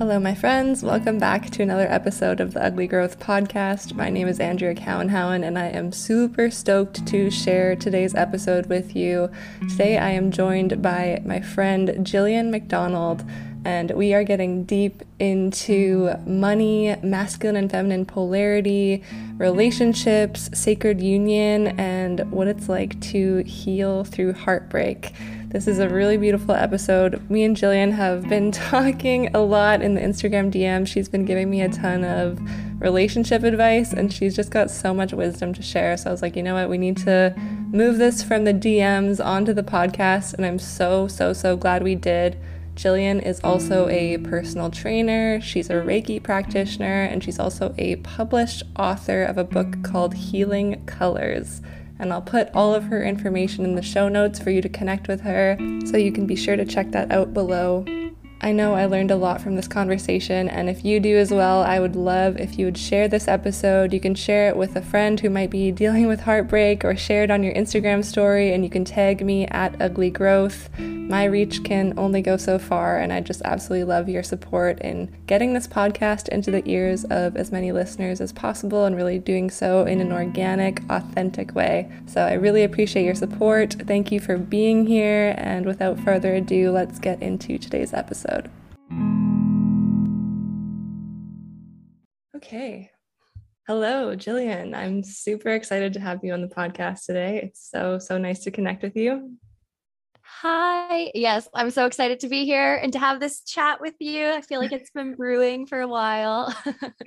Hello, my friends. Welcome back to another episode of the Ugly Growth Podcast. My name is Andrea Cowanhowen, and I am super stoked to share today's episode with you. Today, I am joined by my friend Jillian MacDonald, and we are getting deep into money, masculine and feminine polarity, relationships, sacred union, and what it's like to heal through heartbreak. This is a really beautiful episode. Me and Jillian have been talking a lot in the Instagram DM. She's been giving me a ton of relationship advice and she's just got so much wisdom to share. So I was like, you know what? We need to move this from the DMs onto the podcast. And I'm so, so, so glad we did. Jillian is also a personal trainer, she's a Reiki practitioner, and she's also a published author of a book called Healing Colors and I'll put all of her information in the show notes for you to connect with her, so you can be sure to check that out below. I know I learned a lot from this conversation, and if you do as well, I would love if you would share this episode. You can share it with a friend who might be dealing with heartbreak, or share it on your Instagram story, and you can tag me at Ugly Growth. My reach can only go so far, and I just absolutely love your support in getting this podcast into the ears of as many listeners as possible and really doing so in an organic, authentic way. So I really appreciate your support. Thank you for being here, and without further ado, let's get into today's episode episode. Okay. Hello, Jillian. I'm super excited to have you on the podcast today. It's so, so nice to connect with you. Hi. Yes, I'm so excited to be here and to have this chat with you. I feel like it's been brewing for a while.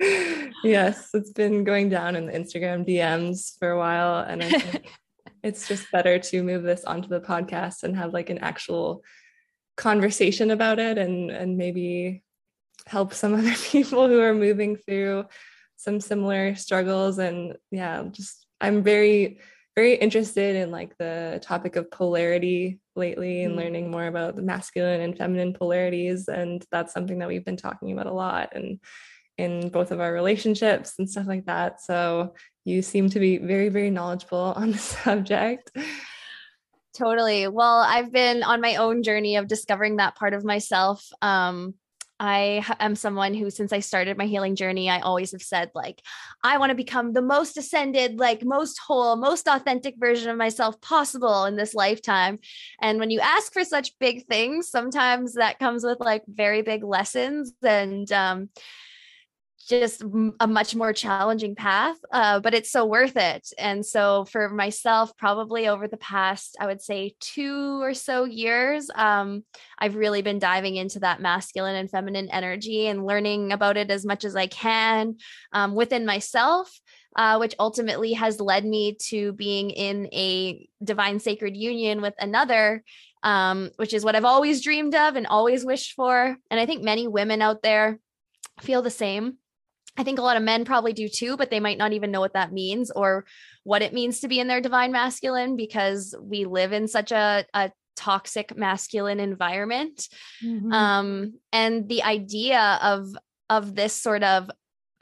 yes, it's been going down in the Instagram DMs for a while. And I think it's just better to move this onto the podcast and have like an actual conversation about it and and maybe help some other people who are moving through some similar struggles. And yeah just i'm very very interested in like the topic of polarity lately and mm. learning more about the masculine and feminine polarities. And that's something that we've been talking about a lot and in both of our relationships and stuff like that. So you seem to be very very knowledgeable on the subject Totally. Well, I've been on my own journey of discovering that part of myself. Um, I am someone who, since I started my healing journey, I always have said, like, I want to become the most ascended, like, most whole, most authentic version of myself possible in this lifetime. And when you ask for such big things, sometimes that comes with like very big lessons. And, um, just a much more challenging path, uh, but it's so worth it. And so for myself, probably over the past, I would say two or so years, um, I've really been diving into that masculine and feminine energy and learning about it as much as I can um, within myself. Uh, which ultimately has led me to being in a divine sacred union with another um, which is what I've always dreamed of and always wished for. And I think many women out there feel the same. I think a lot of men probably do too, but they might not even know what that means or what it means to be in their divine masculine because we live in such a, a toxic masculine environment. Mm-hmm. Um, and the idea of of this sort of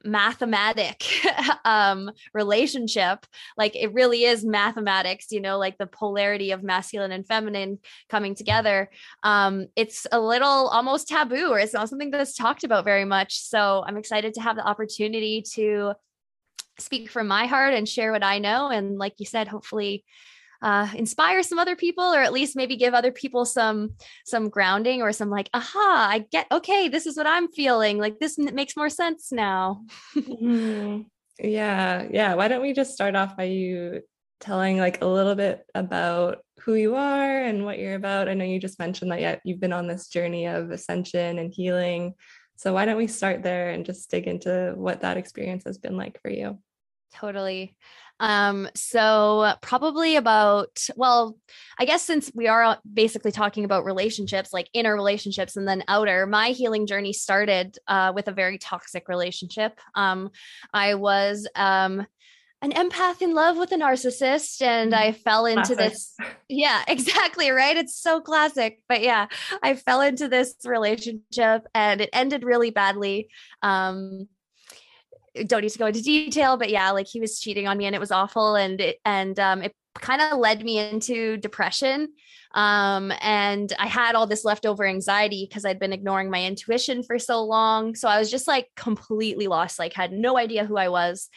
mathematic um relationship. Like it really is mathematics you know like the polarity of masculine and feminine coming together. Um it's a little almost taboo or it's not something that's talked about very much. So i'm excited to have the opportunity to speak from my heart and share what i know. And like you said hopefully uh, inspire some other people or at least maybe give other people some some grounding or some like aha i get okay this is what i'm feeling. Like this makes more sense now. Mm-hmm. yeah yeah. Why don't we just start off by you telling like a little bit about who you are and what you're about? I know you just mentioned that yeah, you've been on this journey of ascension and healing. So why don't we start there and just dig into what that experience has been like for you? Totally um, so probably about, well, I guess since we are basically talking about relationships, like inner relationships and then outer, my healing journey started uh, with a very toxic relationship. Um, I was um, an empath in love with a narcissist and i fell into classic. this yeah exactly right it's so classic but yeah i fell into this relationship and it ended really badly um don't need to go into detail, but yeah, like he was cheating on me and it was awful. And it, and um, it kind of led me into depression. Um, and I had all this leftover anxiety because I'd been ignoring my intuition for so long. So I was just like completely lost, like, had no idea who I was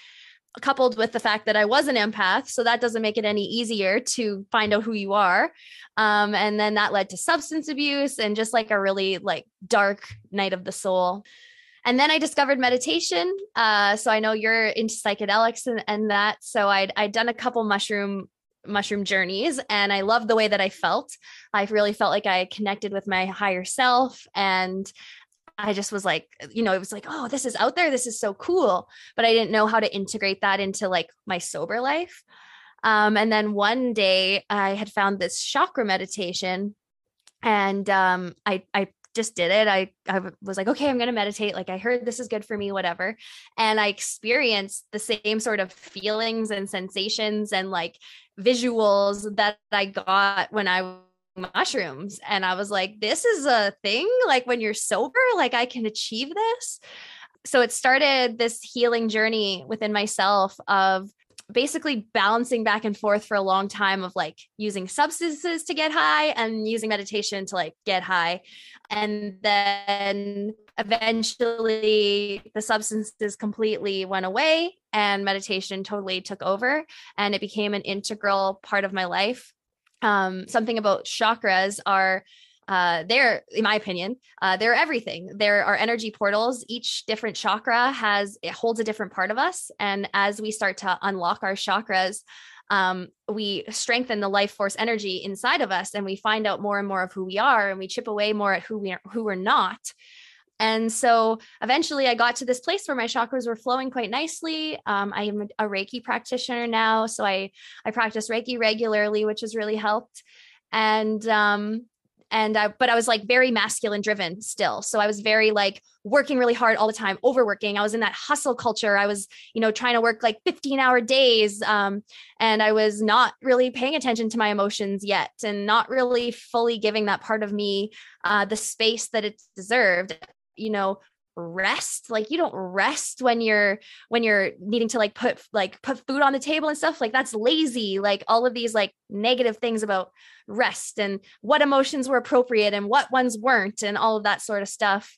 coupled with the fact that I was an empath. So that doesn't make it any easier to find out who you are. Um, and then that led to substance abuse and just like a really like dark night of the soul. And then I discovered meditation. Uh, so I know you're into psychedelics and, and that. So I'd, I'd done a couple mushroom mushroom journeys and I loved the way that I felt. I really felt like I connected with my higher self and I just was like, you know, it was like, oh, this is out there. This is so cool. But I didn't know how to integrate that into like my sober life. Um, and then one day I had found this chakra meditation and um, I, I just did it. I, I was like, okay, I'm going to meditate. Like I heard this is good for me, whatever. And I experienced the same sort of feelings and sensations and like visuals that I got when I was mushrooms and i was like this is a thing like when you're sober like i can achieve this so it started this healing journey within myself of basically balancing back and forth for a long time of like using substances to get high and using meditation to like get high. And then eventually the substances completely went away and meditation totally took over and it became an integral part of my life. Um, something about chakras are uh, they're in my opinion uh, they're everything there are energy portals each different chakra has it holds a different part of us and as we start to unlock our chakras um, we strengthen the life force energy inside of us and we find out more and more of who we are and we chip away more at who we are who we're not and so eventually I got to this place where my chakras were flowing quite nicely. Um, I am a Reiki practitioner now. So I, I practice Reiki regularly, which has really helped. And, um, and I, but I was like very masculine driven still. So I was very like working really hard all the time, overworking. I was in that hustle culture. I was, you know, trying to work like 15 hour days. Um, and I was not really paying attention to my emotions yet and not really fully giving that part of me uh, the space that it deserved you know rest like you don't rest when you're when you're needing to like put like put food on the table and stuff like that's lazy like all of these like negative things about rest and what emotions were appropriate and what ones weren't and all of that sort of stuff.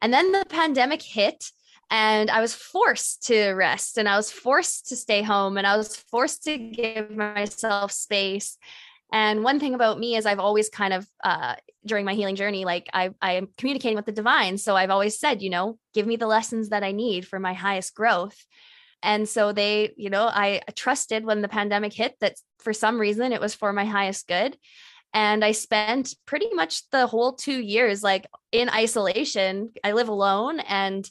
And then the pandemic hit and I was forced to rest and I was forced to stay home and I was forced to give myself space and one thing about me is I've always kind of uh, during my healing journey, like I I am communicating with the divine. So I've always said, you know, give me the lessons that I need for my highest growth. And so they, you know, I trusted when the pandemic hit that for some reason it was for my highest good. And I spent pretty much the whole two years like in isolation. I live alone and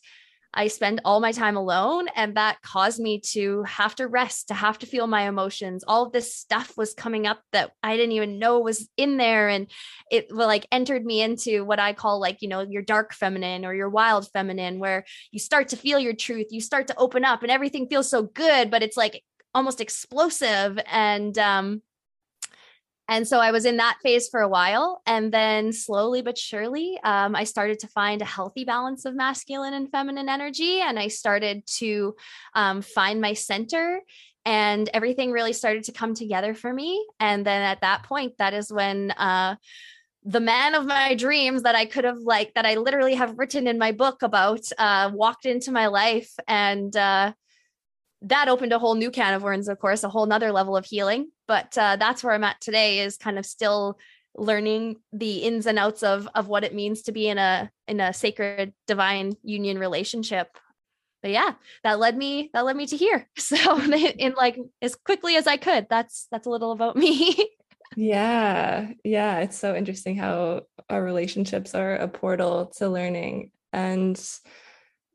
I spend all my time alone. And that caused me to have to rest, to have to feel my emotions. All of this stuff was coming up that I didn't even know was in there. And it like entered me into what I call like, you know, your dark feminine or your wild feminine, where you start to feel your truth, you start to open up and everything feels so good, but it's like almost explosive. And um, and so I was in that phase for a while. And then slowly but surely, um, I started to find a healthy balance of masculine and feminine energy. And I started to um, find my center. And everything really started to come together for me. And then at that point, that is when uh, the man of my dreams that I could have like that I literally have written in my book about uh, walked into my life and uh, that opened a whole new can of worms, of course, a whole nother level of healing. But uh, that's where I'm at today is kind of still learning the ins and outs of of what it means to be in a in a sacred divine union relationship. But yeah that led me that led me to here. So in like as quickly as i could that's that's a little about me. Yeah yeah it's so interesting how our relationships are a portal to learning. And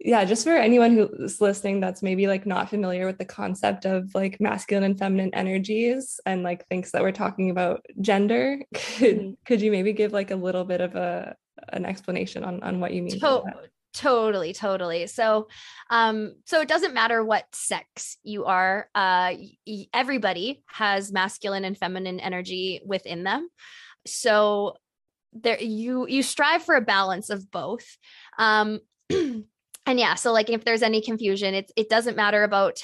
yeah, just for anyone who's listening that's maybe like not familiar with the concept of like masculine and feminine energies and like thinks that we're talking about gender, could mm-hmm. could you maybe give like a little bit of a an explanation on on what you mean? To- totally totally so um so it doesn't matter what sex you are uh y- everybody has masculine and feminine energy within them so there you you strive for a balance of both um and yeah so like if there's any confusion it, it doesn't matter about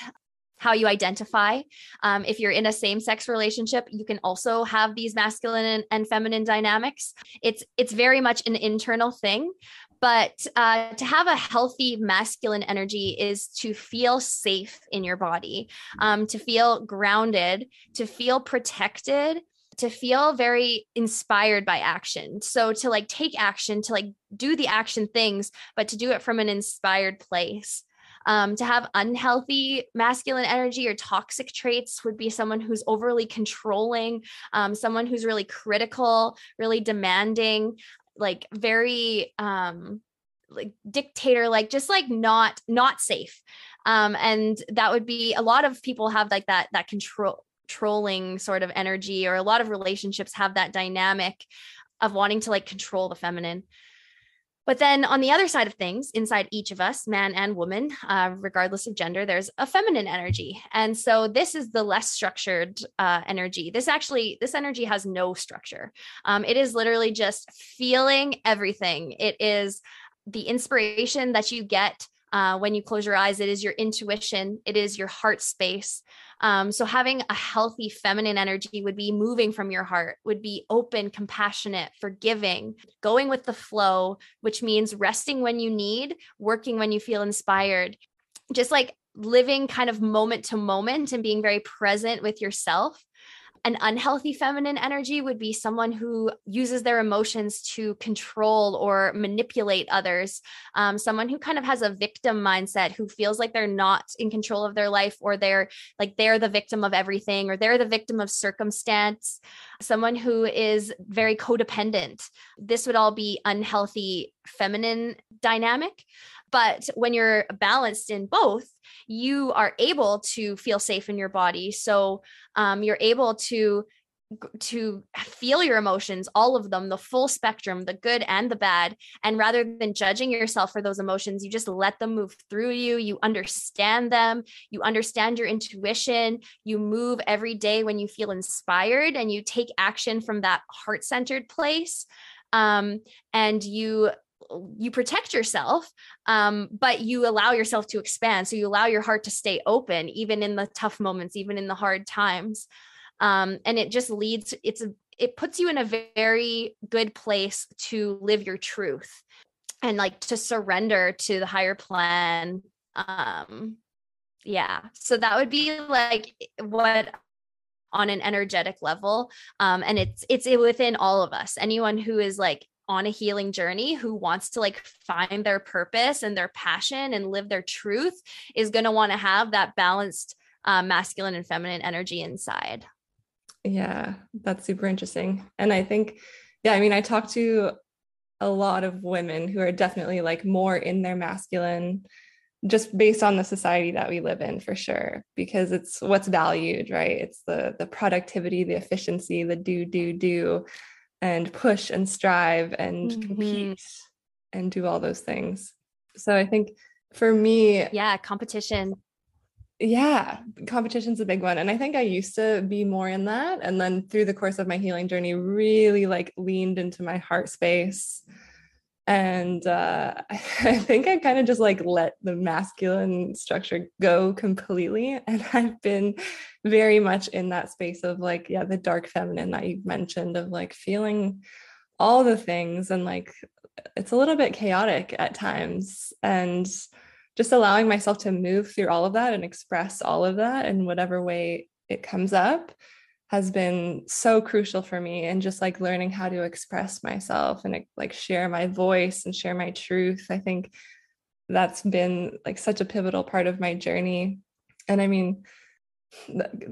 how you identify. Um, if you're in a same-sex relationship, you can also have these masculine and, and feminine dynamics. It's it's very much an internal thing, but uh, to have a healthy masculine energy is to feel safe in your body, um, to feel grounded, to feel protected, to feel very inspired by action. So to like take action, to like do the action things, but to do it from an inspired place. Um, to have unhealthy masculine energy or toxic traits would be someone who's overly controlling, um, someone who's really critical, really demanding, like very um like dictator like just like not not safe um and that would be a lot of people have like that that control trolling sort of energy or a lot of relationships have that dynamic of wanting to like control the feminine but then on the other side of things, inside each of us, man and woman, uh, regardless of gender, there's a feminine energy. And so this is the less structured uh, energy. This actually, this energy has no structure. Um, it is literally just feeling everything. It is the inspiration that you get uh, when you close your eyes. It is your intuition, it is your heart space. Um, so having a healthy feminine energy would be moving from your heart, would be open, compassionate, forgiving, going with the flow, which means resting when you need, working when you feel inspired. Just like living kind of moment to moment and being very present with yourself an unhealthy feminine energy would be someone who uses their emotions to control or manipulate others. Um, someone who kind of has a victim mindset, who feels like they're not in control of their life or they're like they're the victim of everything or they're the victim of circumstance. Someone who is very codependent. This would all be unhealthy feminine dynamic. But when you're balanced in both, you are able to feel safe in your body. So um, you're able to to feel your emotions all of them the full spectrum the good and the bad and rather than judging yourself for those emotions you just let them move through you you understand them you understand your intuition you move every day when you feel inspired and you take action from that heart-centered place um, and you you protect yourself um, but you allow yourself to expand so you allow your heart to stay open even in the tough moments even in the hard times um, and it just leads it's a, it puts you in a very good place to live your truth and like to surrender to the higher plan um yeah so that would be like what on an energetic level um and it's it's within all of us anyone who is like on a healing journey who wants to like find their purpose and their passion and live their truth is going to want to have that balanced uh, masculine and feminine energy inside. Yeah, that's super interesting. And I think, yeah, I mean, I talk to a lot of women who are definitely like more in their masculine just based on the society that we live in for sure because it's what's valued right it's the the productivity the efficiency the do do do and push and strive and mm-hmm. compete and do all those things. So I think for me, yeah, competition. Yeah, competition's a big one. And I think I used to be more in that. And then through the course of my healing journey, really like leaned into my heart space and uh, I think I kind of just like let the masculine structure go completely. And I've been very much in that space of like, yeah, the dark feminine that you mentioned of like feeling all the things and like it's a little bit chaotic at times. And just allowing myself to move through all of that and express all of that in whatever way it comes up has been so crucial for me and just like learning how to express myself and like share my voice and share my truth. I think that's been like such a pivotal part of my journey. And i mean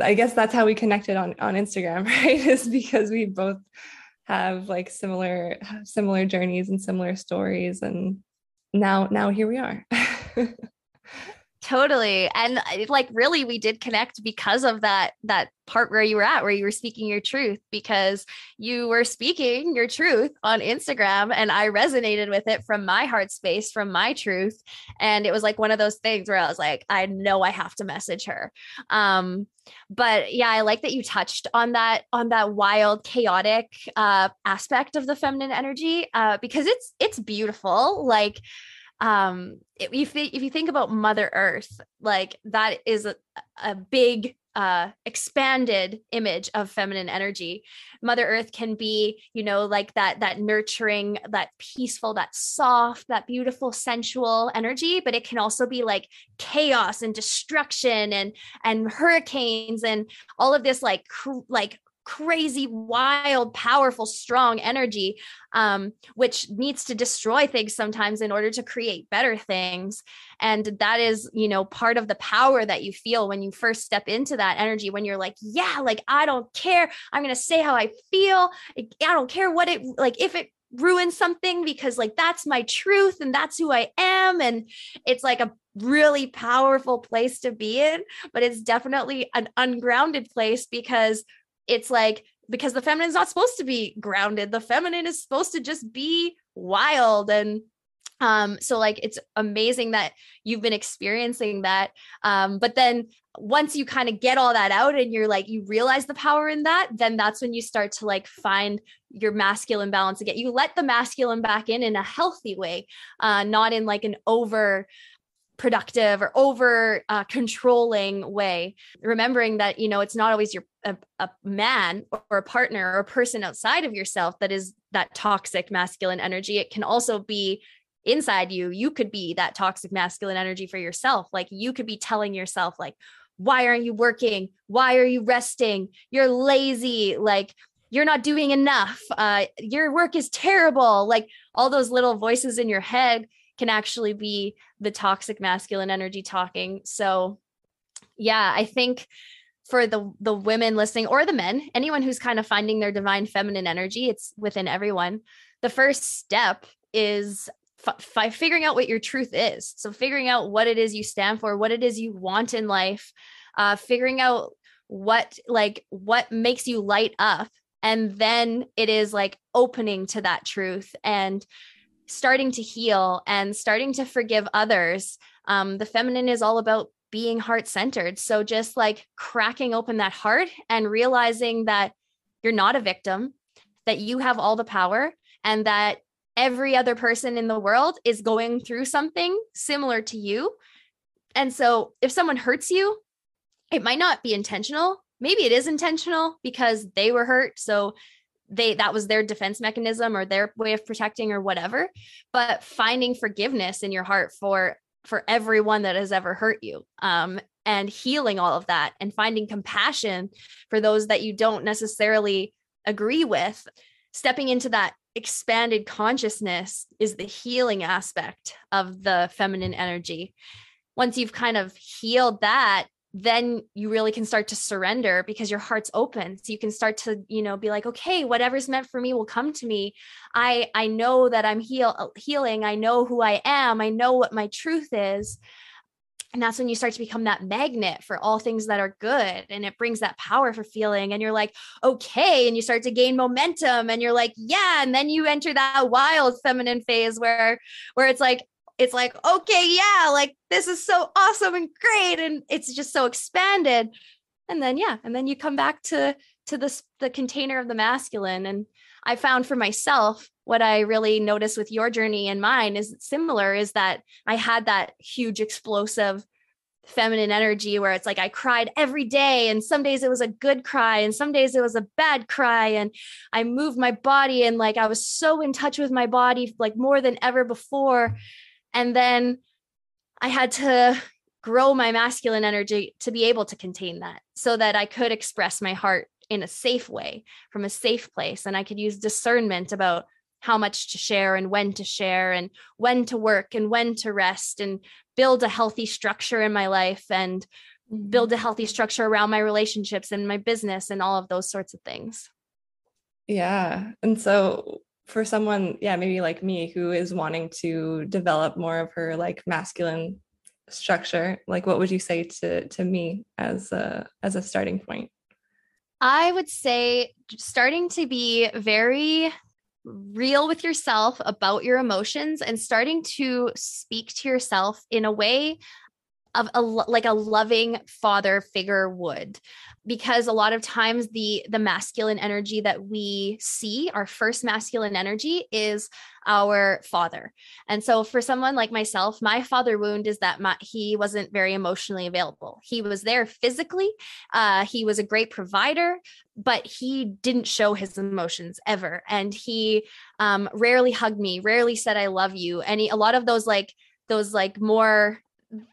i guess that's how we connected on on instagram right? Is because we both have like similar similar journeys and similar stories. And now now here we are totally and like really we did connect because of that that part where you were at where you were speaking your truth because you were speaking your truth on Instagram and I resonated with it from my heart space from my truth and it was like one of those things where I was like I know I have to message her. Um but yeah I like that you touched on that on that wild chaotic uh aspect of the feminine energy uh because it's it's beautiful like um if you think if you think about mother earth like that is a, a big uh, expanded image of feminine energy. Mother earth can be you know like that that nurturing that peaceful that soft that beautiful sensual energy but it can also be like chaos and destruction and and hurricanes and all of this like cr- like crazy, wild, powerful, strong energy, um, which needs to destroy things sometimes in order to create better things. And that is, you know, part of the power that you feel when you first step into that energy, when you're like, yeah, like, I don't care. I'm going to say how I feel. I don't care what it, like, if it ruin something because like that's my truth and that's who I am and it's like a really powerful place to be in but it's definitely an ungrounded place because it's like because the feminine is not supposed to be grounded the feminine is supposed to just be wild. And um so like it's amazing that you've been experiencing that. Um but then once you kind of get all that out and you're like you realize the power in that then that's when you start to like find your masculine balance again. You let the masculine back in in a healthy way uh not in like an over productive or over uh, controlling way. Remembering that you know it's not always your a, a, man or a partner or a person outside of yourself that is that toxic masculine energy. It can also be inside you. You could be that toxic masculine energy for yourself. Like you could be telling yourself like why aren't you working? Why are you resting? You're lazy. Like you're not doing enough. Uh, your work is terrible. Like all those little voices in your head can actually be the toxic masculine energy talking. So yeah, I think for the the women listening or the men, anyone who's kind of finding their divine feminine energy, it's within everyone. The first step is f- figuring out what your truth is. So figuring out what it is you stand for, what it is you want in life, uh, figuring out what like what makes you light up and then it is like opening to that truth and starting to heal and starting to forgive others. Um, the feminine is all about being heart centered. So just like cracking open that heart and realizing that you're not a victim, that you have all the power, and that every other person in the world is going through something similar to you. And so if someone hurts you, it might not be intentional. Maybe it is intentional because they were hurt. So they that was their defense mechanism or their way of protecting or whatever. But finding forgiveness in your heart for for everyone that has ever hurt you um and healing all of that and finding compassion for those that you don't necessarily agree with stepping into that expanded consciousness is the healing aspect of the feminine energy. Once you've kind of healed that then you really can start to surrender because your heart's open. So you can start to you know be like okay whatever's meant for me will come to me. I i know that i'm heal uh, healing. I know who i am. I know what my truth is. And that's when you start to become that magnet for all things that are good and it brings that power for feeling and you're like okay and you start to gain momentum and you're like yeah and then you enter that wild feminine phase where where it's like it's like, okay, yeah, like this is so awesome and great. And it's just so expanded. And then, yeah, and then you come back to to this the container of the masculine. And I found for myself what I really noticed with your journey and mine is similar is that I had that huge explosive feminine energy where it's like I cried every day and some days it was a good cry and some days it was a bad cry and I moved my body and like I was so in touch with my body like more than ever before and then I had to grow my masculine energy to be able to contain that so that I could express my heart in a safe way from a safe place. And I could use discernment about how much to share and when to share and when to work and when to rest and build a healthy structure in my life and mm-hmm. build a healthy structure around my relationships and my business and all of those sorts of things. Yeah. And so for someone, yeah, maybe like me who is wanting to develop more of her like masculine structure, like what would you say to to me as a as a starting point? I would say starting to be very real with yourself about your emotions and starting to speak to yourself in a way of a like a loving father figure would because a lot of times the the masculine energy that we see our first masculine energy is our father. And so for someone like myself my father wound is that my, he wasn't very emotionally available. He was there physically uh, he was a great provider but he didn't show his emotions ever. And he um, rarely hugged me rarely said i love you. And he, a lot of those like those like more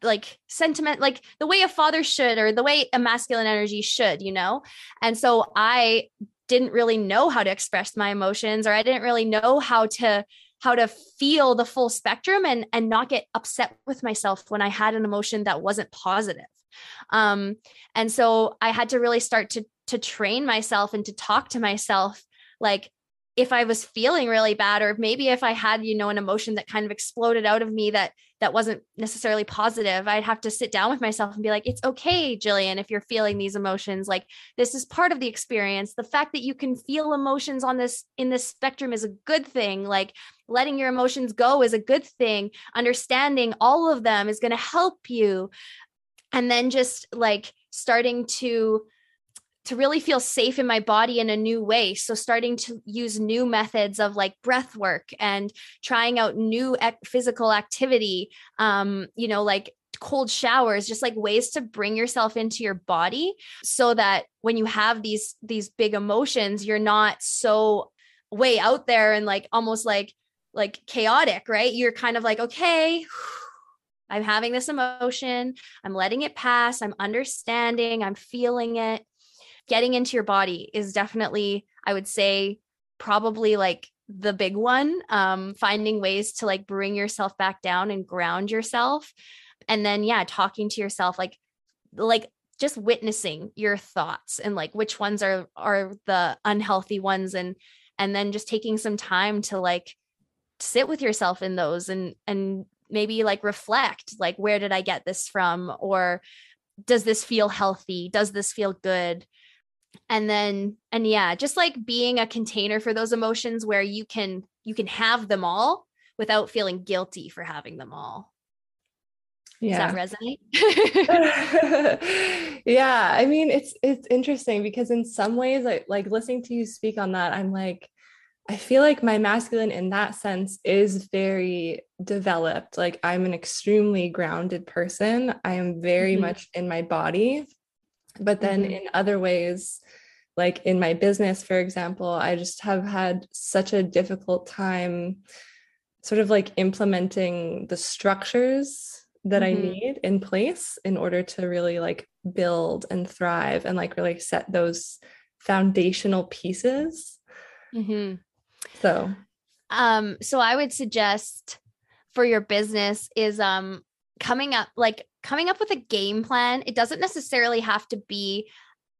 like sentiment like the way a father should or the way a masculine energy should you know? And so i didn't really know how to express my emotions or i didn't really know how to how to feel the full spectrum and and not get upset with myself when i had an emotion that wasn't positive. Um and so i had to really start to to train myself and to talk to myself like if I was feeling really bad, or maybe if I had, you know, an emotion that kind of exploded out of me that that wasn't necessarily positive, I'd have to sit down with myself and be like, it's okay, Jillian, if you're feeling these emotions. Like this is part of the experience. The fact that you can feel emotions on this in this spectrum is a good thing. Like letting your emotions go is a good thing. Understanding all of them is going to help you. And then just like starting to to really feel safe in my body in a new way. So starting to use new methods of like breath work and trying out new ec- physical activity, um, you know, like cold showers just like ways to bring yourself into your body so that when you have these these big emotions you're not so way out there and like almost like like chaotic right you're kind of like okay I'm having this emotion. I'm letting it pass. I'm understanding. I'm feeling it getting into your body is definitely, I would say, probably like the big one. Um, finding ways to like bring yourself back down and ground yourself. And then, yeah, talking to yourself, like, like just witnessing your thoughts and like which ones are are the unhealthy ones and and then just taking some time to like sit with yourself in those and and maybe like reflect like where did i get this from or does this feel healthy does this feel good and then and yeah just like being a container for those emotions where you can you can have them all without feeling guilty for having them all yeah. Does that resonate? yeah. I mean, it's it's interesting because in some ways, like like listening to you speak on that, I'm like, I feel like my masculine in that sense is very developed. Like I'm an extremely grounded person. I am very mm-hmm. much in my body. But then mm-hmm. in other ways, like in my business, for example, I just have had such a difficult time sort of like implementing the structures that mm-hmm. I need in place in order to really like build and thrive and like really set those foundational pieces. Mm-hmm. So, um, so I would suggest for your business is um coming up like coming up with a game plan. It doesn't necessarily have to be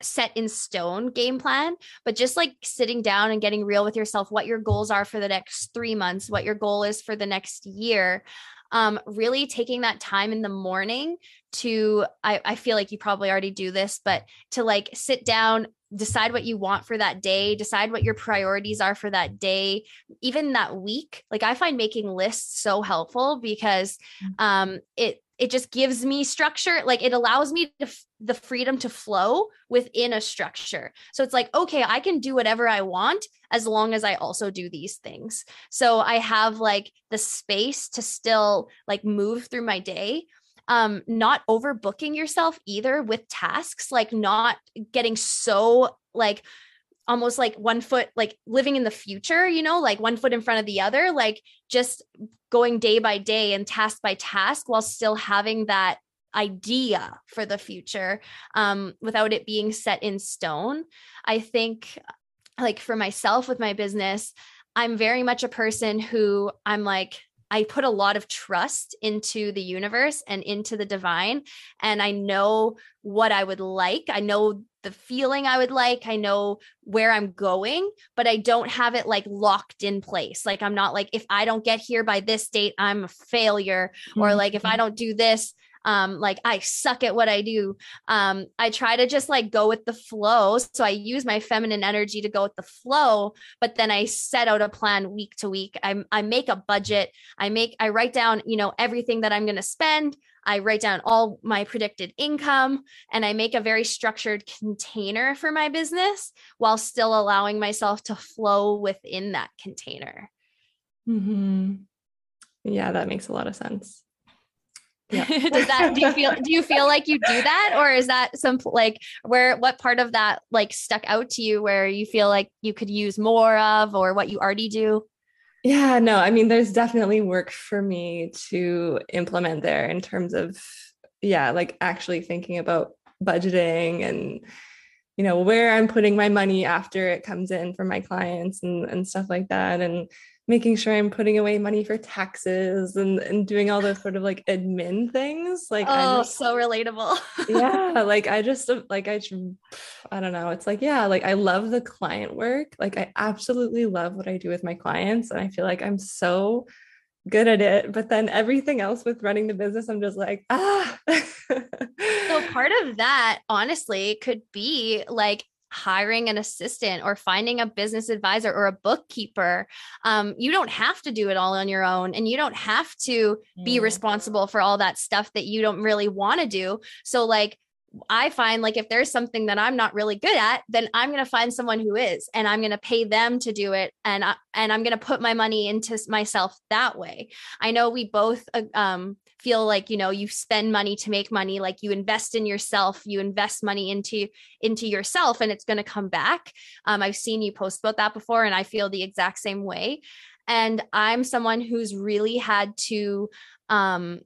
set in stone game plan, but just like sitting down and getting real with yourself, what your goals are for the next three months, what your goal is for the next year. Um, really taking that time in the morning to, I, I feel like you probably already do this, but to like sit down, decide what you want for that day, decide what your priorities are for that day, even that week. Like I find making lists so helpful because mm. um, it it just gives me structure like it allows me f- the freedom to flow within a structure. So it's like okay i can do whatever i want as long as i also do these things. So i have like the space to still like move through my day um not overbooking yourself either with tasks like not getting so like almost like one foot like living in the future you know like one foot in front of the other like just going day by day and task by task while still having that idea for the future um, without it being set in stone. I think like for myself with my business i'm very much a person who i'm like I put a lot of trust into the universe and into the divine. And I know what I would like. I know the feeling I would like. I know where I'm going, but I don't have it like locked in place. Like, I'm not like, if I don't get here by this date, I'm a failure. Mm-hmm. Or like, if I don't do this, Um, like I suck at what I do. Um, I try to just like go with the flow. So I use my feminine energy to go with the flow, but then I set out a plan week to week. I, I make a budget. I make, I write down, you know, everything that I'm going to spend. I write down all my predicted income and I make a very structured container for my business while still allowing myself to flow within that container. Mm-hmm. Yeah, that makes a lot of sense. Yeah. Does that do you feel do you feel like you do that or is that some like where what part of that like stuck out to you where you feel like you could use more of or what you already do? Yeah, no, I mean, there's definitely work for me to implement there in terms of, yeah, like actually thinking about budgeting and, you know, where I'm putting my money after it comes in from my clients and, and stuff like that. And making sure I'm putting away money for taxes and, and doing all those sort of like admin things. Like, oh, just, so relatable. yeah. Like, I just, like, I, I don't know. It's like, yeah, like I love the client work. Like, I absolutely love what I do with my clients. And I feel like I'm so good at it. But then everything else with running the business, I'm just like, ah. so part of that, honestly, could be like hiring an assistant or finding a business advisor or a bookkeeper. Um, you don't have to do it all on your own and you don't have to be responsible for all that stuff that you don't really want to do. So, like, I find like if there's something that I'm not really good at, then I'm going to find someone who is and I'm going to pay them to do it and I, and I'm going to put my money into myself that way. I know we both uh, um, feel like you know you spend money to make money like you invest in yourself you invest money into into yourself and it's going to come back um, i've seen you post about that before and i feel the exact same way and i'm someone who's really had to um,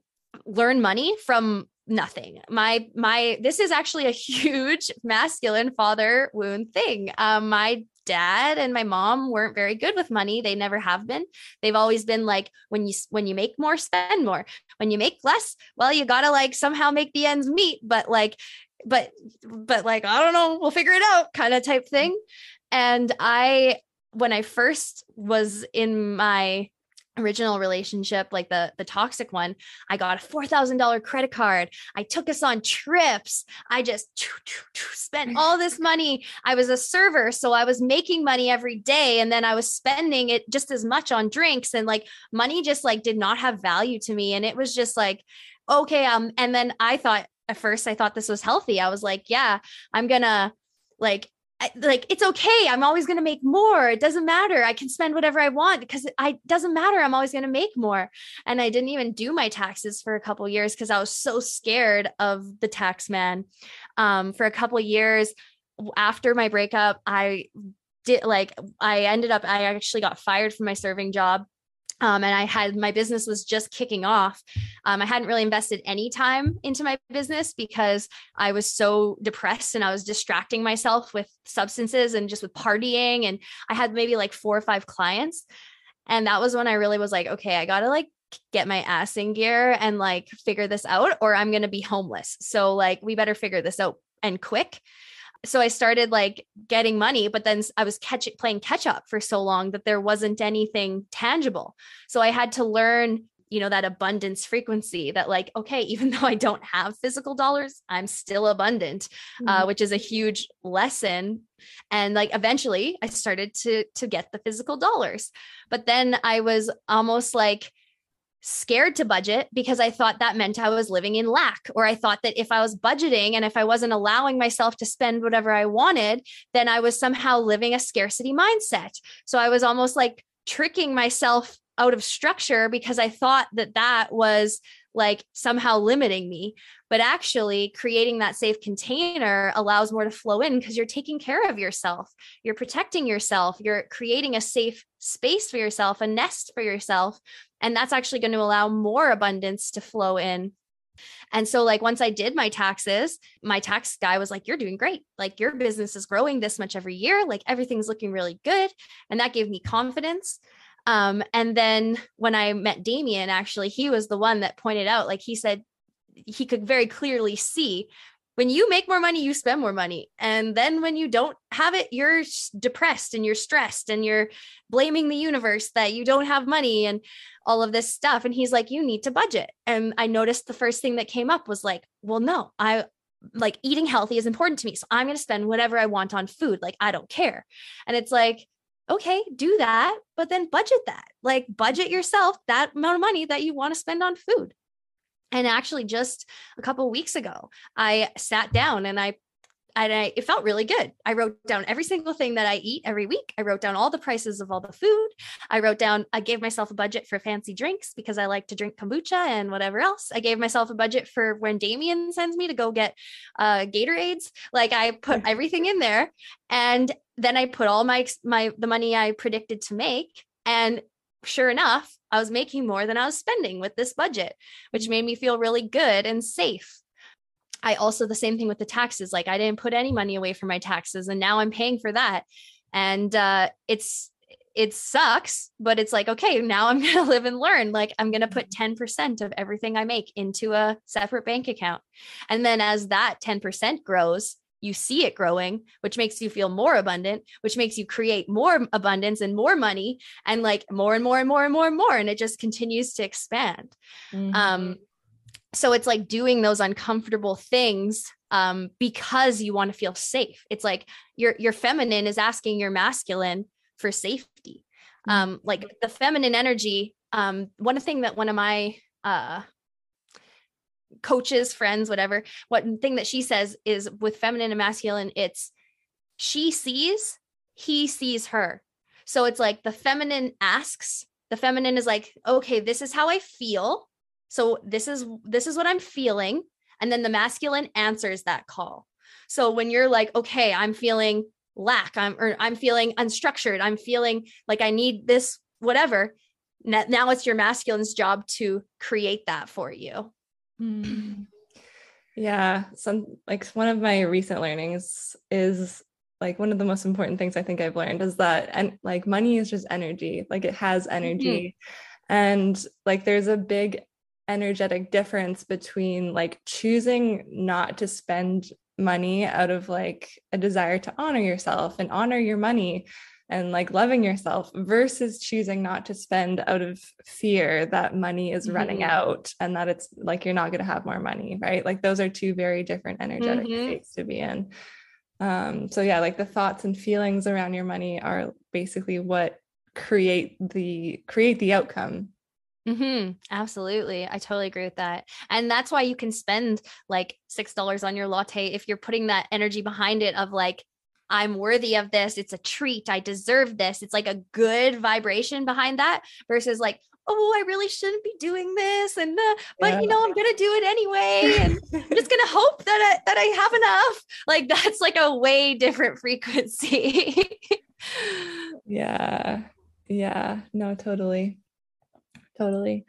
learn money from nothing. My my this is actually a huge masculine father wound thing. Um my dad and my mom weren't very good with money. They never have been. They've always been like when you when you make more spend more. When you make less well you got to like somehow make the ends meet but like but but like i don't know we'll figure it out kind of type thing. And i when i first was in my original relationship like the the toxic one i got a $4000 credit card. I took us on trips. I just spent all this money. I was a server so i was making money every day and then i was spending it just as much on drinks and like money just like did not have value to me and it was just like okay um and then i thought at first i thought this was healthy. I was like yeah i'm gonna like like it's okay i'm always going to make more it doesn't matter i can spend whatever i want because i doesn't matter i'm always going to make more. And i didn't even do my taxes for a couple years because i was so scared of the tax man. Um, for a couple years after my breakup i did like i ended up i actually got fired from my serving job um, and I had my business was just kicking off. Um, I hadn't really invested any time into my business because I was so depressed and I was distracting myself with substances and just with partying. And I had maybe like four or five clients. And that was when I really was like, okay, I got to like get my ass in gear and like figure this out or I'm going to be homeless. So, like, we better figure this out and quick so I started like getting money, but then I was catch playing catch up for so long that there wasn't anything tangible. So I had to learn, you know, that abundance frequency that like, okay, even though I don't have physical dollars, I'm still abundant, uh, mm-hmm. uh, which is a huge lesson. And like eventually I started to to get the physical dollars. But then I was almost like scared to budget because I thought that meant I was living in lack, or I thought that if I was budgeting and if I wasn't allowing myself to spend whatever I wanted, then I was somehow living a scarcity mindset. So I was almost like tricking myself out of structure because I thought that that was like somehow limiting me. But actually, creating that safe container allows more to flow in because you're taking care of yourself. You're protecting yourself. You're creating a safe space for yourself, a nest for yourself. And that's actually going to allow more abundance to flow in. And so, like, once I did my taxes, my tax guy was like, You're doing great. Like, your business is growing this much every year. Like, everything's looking really good. And that gave me confidence. Um, and then when I met Damien, actually, he was the one that pointed out, like, he said he could very clearly see when you make more money, you spend more money. And then when you don't have it, you're depressed and you're stressed and you're blaming the universe that you don't have money and all of this stuff. And he's like, you need to budget. And I noticed the first thing that came up was like, well, no, I like eating healthy is important to me. So I'm going to spend whatever I want on food. Like, I don't care. And it's like, okay, do that, but then budget that. Like, budget yourself that amount of money that you want to spend on food. And actually, just a couple weeks ago, I sat down and I and I, it felt really good. I wrote down every single thing that I eat every week. I wrote down all the prices of all the food. I wrote down, I gave myself a budget for fancy drinks because I like to drink kombucha and whatever else. I gave myself a budget for when Damien sends me to go get uh, Gatorades. Like I put everything in there, and then I put all my my the money I predicted to make, and sure enough, I was making more than I was spending with this budget, which made me feel really good and safe. I also, the same thing with the taxes. Like, I didn't put any money away for my taxes, and now I'm paying for that. And uh, it's, it sucks, but it's like, okay, now I'm to live and learn. Like, I'm to put 10% of everything I make into a separate bank account. And then as that 10% grows, you see it growing, which makes you feel more abundant, which makes you create more abundance and more money and like more and more and more and more and more. And it just continues to expand. Mm-hmm. Um, so it's like doing those uncomfortable things um, because you want to feel safe. It's like your your feminine is asking your masculine for safety. Mm-hmm. Um, like the feminine energy. Um, one thing that one of my uh, coaches, friends, whatever, one thing that she says is with feminine and masculine, it's she sees, he sees her. So it's like the feminine asks, the feminine is like, okay, this is how I feel. So this is this is what I'm feeling. And then the masculine answers that call. So when you're like, okay, I'm feeling lack, I'm or I'm feeling unstructured, I'm feeling like I need this, whatever. Now it's your masculine's job to create that for you. Mm. Yeah, some like one of my recent learnings is like one of the most important things I think I've learned is that and like money is just energy, like it has mm-hmm. energy. Mm-hmm. And like there's a big energetic difference between like choosing not to spend money out of like a desire to honor yourself and honor your money and like loving yourself versus choosing not to spend out of fear that money is mm-hmm. running out and that it's like you're not going to have more money right like those are two very different energetic mm-hmm. states to be in um so yeah like the thoughts and feelings around your money are basically what create the create the outcome Mm-hmm. Absolutely. I totally agree with that. And that's why you can spend like $6 on your latte if you're putting that energy behind it of like, I'm worthy of this. It's a treat. I deserve this. It's like a good vibration behind that versus like, oh, I really shouldn't be doing this. And, uh, but yeah. you know, I'm going to do it anyway. And I'm just going to hope that I, that I have enough. Like that's like a way different frequency. yeah. Yeah. No, totally. Totally.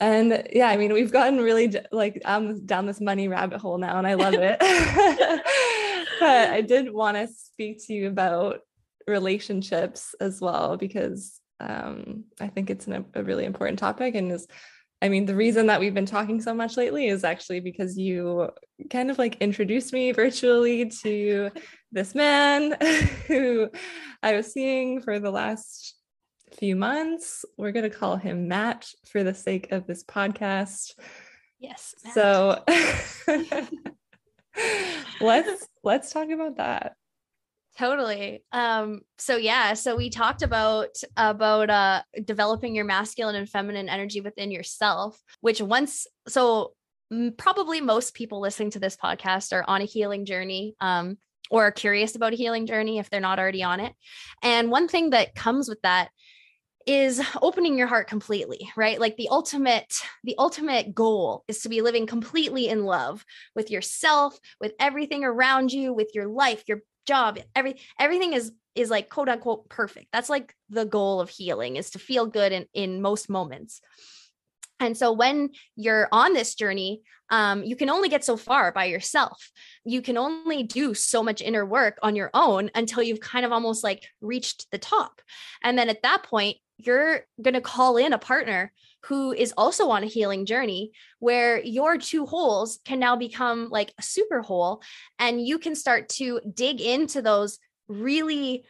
And yeah, I mean, we've gotten really like um down this money rabbit hole now, and I love it. but I did want to speak to you about relationships as well because um, I think it's an, a really important topic and is I mean, the reason that we've been talking so much lately is actually because you kind of like introduced me virtually to this man who I was seeing for the last few months. We're going to call him Matt for the sake of this podcast. Yes. Matt. So let's let's talk about that. Totally. Um so yeah, so we talked about about uh developing your masculine and feminine energy within yourself, which once so probably most people listening to this podcast are on a healing journey. Um or are curious about a healing journey if they're not already on it. And one thing that comes with that is opening your heart completely right like the ultimate the ultimate goal is to be living completely in love with yourself with everything around you with your life your job every everything is is like quote unquote perfect that's like the goal of healing is to feel good in in most moments and so when you're on this journey, um, you can only get so far by yourself. You can only do so much inner work on your own until you've kind of almost like reached the top. And then at that point, you're going to call in a partner who is also on a healing journey where your two wholes can now become like a super whole and you can start to dig into those really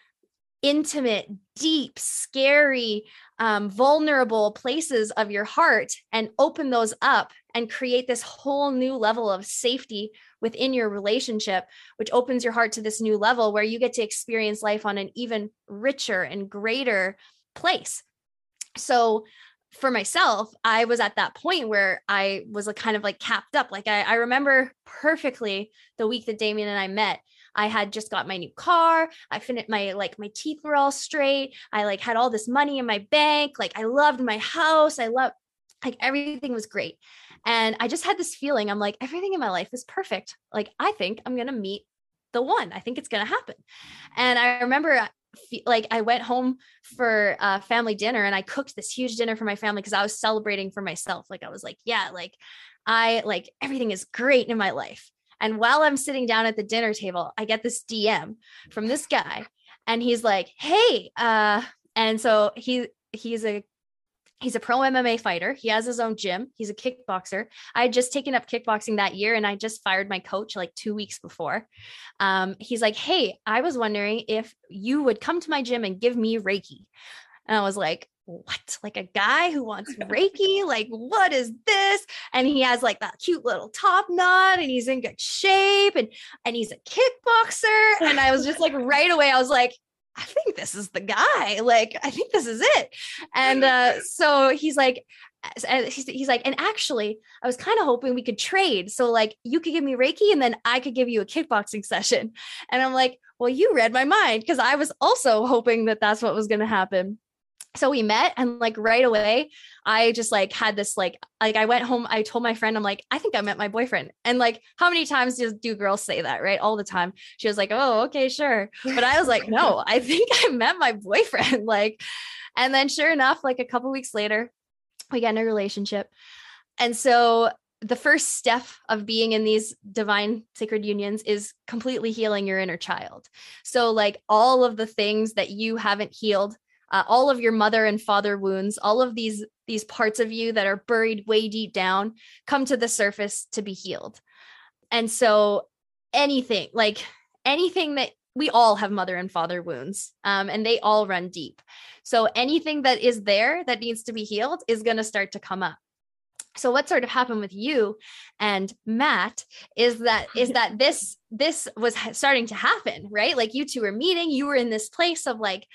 intimate, deep, scary, um, vulnerable places of your heart and open those up and create this whole new level of safety within your relationship, which opens your heart to this new level where you get to experience life on an even richer and greater place. So, for myself, I was at that point where I was kind of like capped up. Like I, I remember perfectly the week that Damien and I met. I had just got my new car. I finished my like my teeth were all straight. I like had all this money in my bank. Like I loved my house. I love like everything was great. And I just had this feeling I'm like everything in my life is perfect. Like I think I'm going to meet the one. I think it's going to happen. And I remember like I went home for uh, family dinner and I cooked this huge dinner for my family because I was celebrating for myself. Like I was like, yeah, like I like everything is great in my life. And while I'm sitting down at the dinner table, I get this DM from this guy and he's like, "Hey, uh and so he he's a he's a pro MMA fighter. He has his own gym. He's a kickboxer. I had just taken up kickboxing that year and I just fired my coach like 2 weeks before. Um he's like, "Hey, I was wondering if you would come to my gym and give me Reiki." And I was like, what? Like a guy who wants Reiki? Like, what is this? And he has like that cute little top knot and he's in good shape and and he's a kickboxer. And I was just like right away, I was like, I think this is the guy. Like, I think this is it. And uh, so he's like, he's, he's like, and actually, I was kind of hoping we could trade. So, like, you could give me Reiki and then I could give you a kickboxing session. And I'm like, well, you read my mind because I was also hoping that that's what was going to happen so we met and like right away i just like had this like like i went home i told my friend i'm like i think i met my boyfriend. And like how many times do, do girls say that right? All the time. She was like oh okay sure. But i was like no i think i met my boyfriend. Like and then sure enough like a couple weeks later we get in a relationship. And so the first step of being in these divine sacred unions is completely healing your inner child. So, like all of the things that you haven't healed uh, all of your mother and father wounds all of these these parts of you that are buried way deep down come to the surface to be healed. And so anything like anything that we all have mother and father wounds um, and they all run deep. So anything that is there that needs to be healed is going to start to come up. So what sort of happened with you and matt is that is that this this was starting to happen right? Like you two were meeting you were in this place of like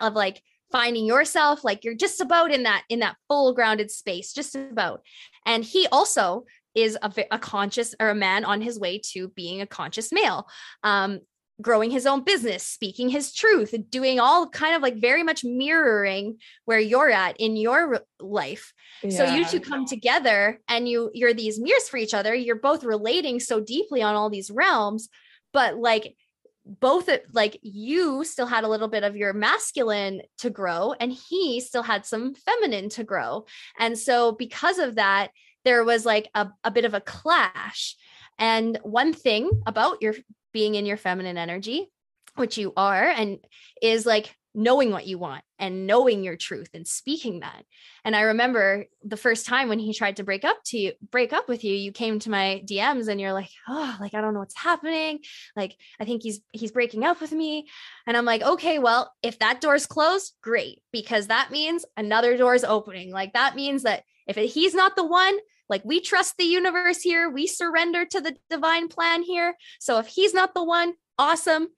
of like finding yourself like you're just about in that in that full grounded space just about. And he also is a, a conscious or a man on his way to being a conscious male um growing his own business speaking his truth doing all kind of like very much mirroring where you're at in your life. Yeah. so you two come together and you you're these mirrors for each other. You're both relating so deeply on all these realms but like both like you still had a little bit of your masculine to grow and he still had some feminine to grow. And so because of that there was like a, a bit of a clash. And one thing about your being in your feminine energy which you are and is like knowing what you want and knowing your truth and speaking that. And I remember the first time when he tried to break up to you, break up with you, you came to my DMs and you're like, "Oh, like I don't know what's happening. Like I think he's he's breaking up with me." And I'm like, "Okay, well, if that door's closed, great, because that means another door's opening. Like that means that if it, he's not the one, like we trust the universe here, we surrender to the divine plan here. So if he's not the one, awesome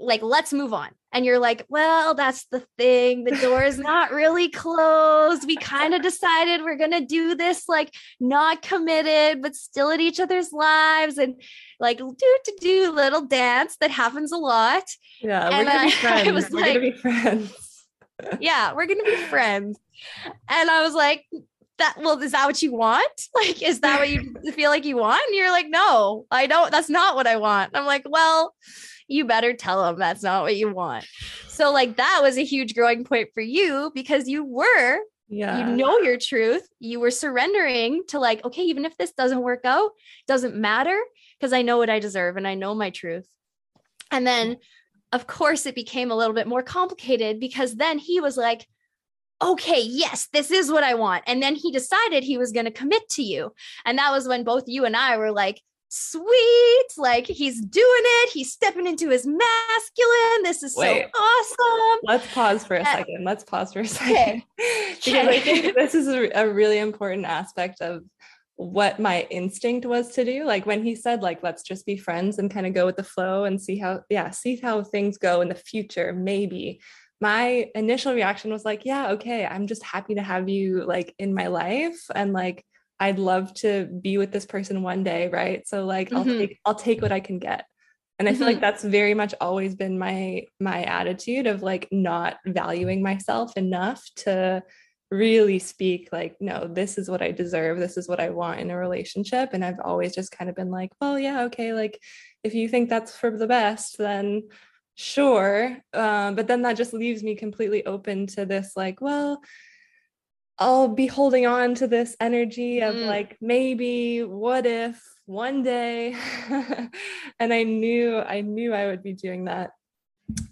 like let's move on and you're like well that's the thing. The door is not really closed. We kind of decided we're going to do this like not committed but still at each other's lives and like do to do little dance that happens a lot. Yeah and we're gonna be friends. we're like, gonna be friends. Yeah we're gonna be friends. And i was like that well is that what you want like is that what you feel like you want and you're like no i don't that's not what i want i'm like well you better tell them that's not what you want. So, like, that was a huge growing point for you because you were, yeah, you know your truth. You were surrendering to, like, okay, even if this doesn't work out, doesn't matter because I know what I deserve and I know my truth. And then, of course, it became a little bit more complicated because then he was like, okay, yes, this is what I want. And then he decided he was going to commit to you. And that was when both you and I were like, sweet. Like he's doing it. He's stepping into his masculine. This is Wait, so awesome. Let's pause for a second. Let's pause for a second. Okay. because I think this is a, a really important aspect of what my instinct was to do like when he said like let's just be friends and kind of go with the flow and see how yeah see how things go in the future maybe my initial reaction was like yeah okay i'm just happy to have you like in my life and like i'd love to be with this person one day right so like mm-hmm. i'll take i'll take what i can get and i feel mm-hmm. like that's very much always been my my attitude of like not valuing myself enough to really speak like no this is what i deserve this is what i want in a relationship and i've always just kind of been like well yeah okay like if you think that's for the best then sure um, but then that just leaves me completely open to this like well i'll be holding on to this energy of mm. like maybe what if one day and i knew i knew i would be doing that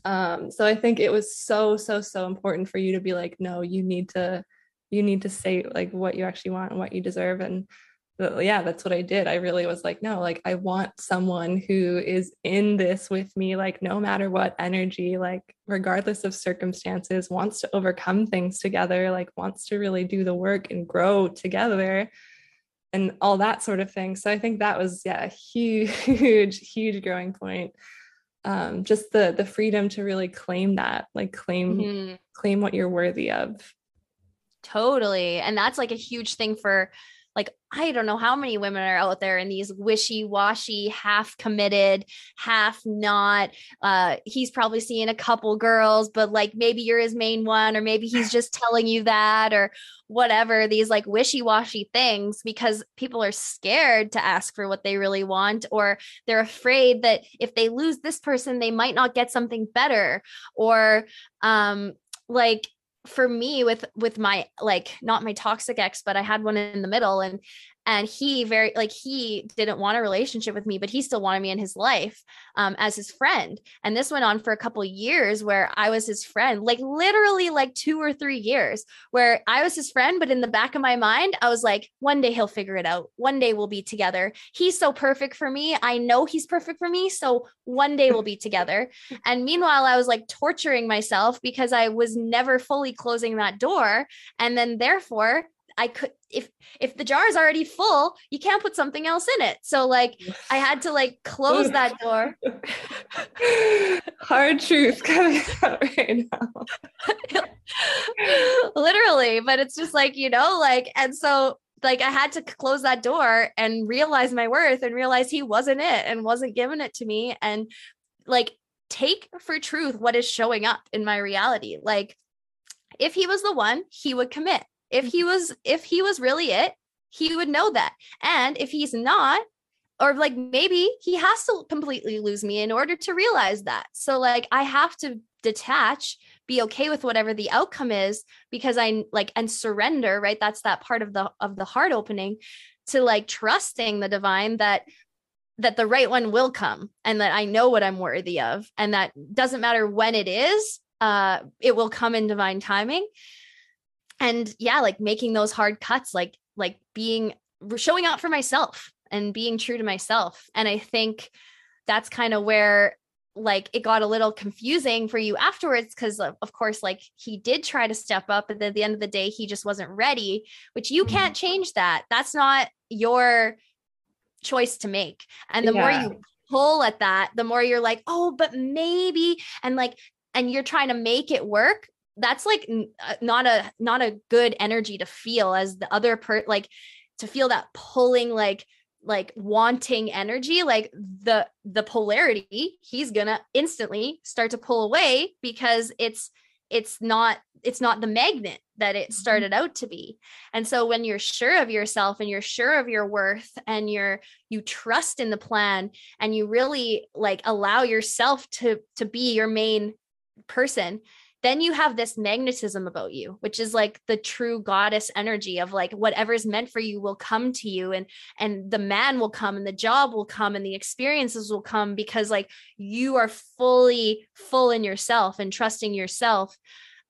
um, so i think it was so so so important for you to be like no you need to you need to say like what you actually want and what you deserve and yeah that's what i did. I really was like no like i want someone who is in this with me like no matter what energy like regardless of circumstances wants to overcome things together like wants to really do the work and grow together and all that sort of thing. So i think that was yeah a huge huge huge growing point. Um, just the the freedom to really claim that like claim mm-hmm. claim what you're worthy of. Totally and that's like a huge thing for like I don't know how many women are out there in these wishy-washy, half committed, half not. Uh, he's probably seeing a couple girls, but like maybe you're his main one, or maybe he's just telling you that, or whatever. These like wishy-washy things because people are scared to ask for what they really want, or they're afraid that if they lose this person, they might not get something better, or um, like for me with with my like not my toxic ex but i had one in the middle and and he very like he didn't want a relationship with me but he still wanted me in his life um, as his friend. And this went on for a couple years where i was his friend like literally like two or three years where i was his friend but in the back of my mind i was like one day he'll figure it out. One day we'll be together. He's so perfect for me. I know he's perfect for me so one day we'll be together. And meanwhile i was like torturing myself because i was never fully closing that door. And then therefore I could if if the jar is already full, you can't put something else in it. So like I had to like close that door. Hard truth coming out right now. Literally, but it's just like, you know, like and so like I had to close that door and realize my worth and realize he wasn't it and wasn't giving it to me and like take for truth what is showing up in my reality. Like if he was the one, he would commit if he was if he was really it he would know that. And if he's not or like maybe he has to completely lose me in order to realize that. So like i have to detach be okay with whatever the outcome is because i like and surrender right? That's that part of the of the heart opening to like trusting the divine that that the right one will come and that i know what i'm worthy of and that doesn't matter when it is uh it will come in divine timing and yeah like making those hard cuts like like being showing up for myself and being true to myself and i think that's kind of where like it got a little confusing for you afterwards because of, of, course like he did try to step up but at the end of the day he just wasn't ready which you can't mm-hmm. change that that's not your choice to make and the yeah. more you pull at that the more you're like oh but maybe and like and you're trying to make it work that's like uh, not a not a good energy to feel as the other per like to feel that pulling like like wanting energy like the the polarity he's gonna instantly start to pull away because it's it's not it's not the magnet that it mm-hmm. started out to be and so when you're sure of yourself and you're sure of your worth and you're you trust in the plan and you really like allow yourself to to be your main person then you have this magnetism about you which is like the true goddess energy of like whatever's meant for you will come to you and and the man will come and the job will come and the experiences will come because like you are fully full in yourself and trusting yourself.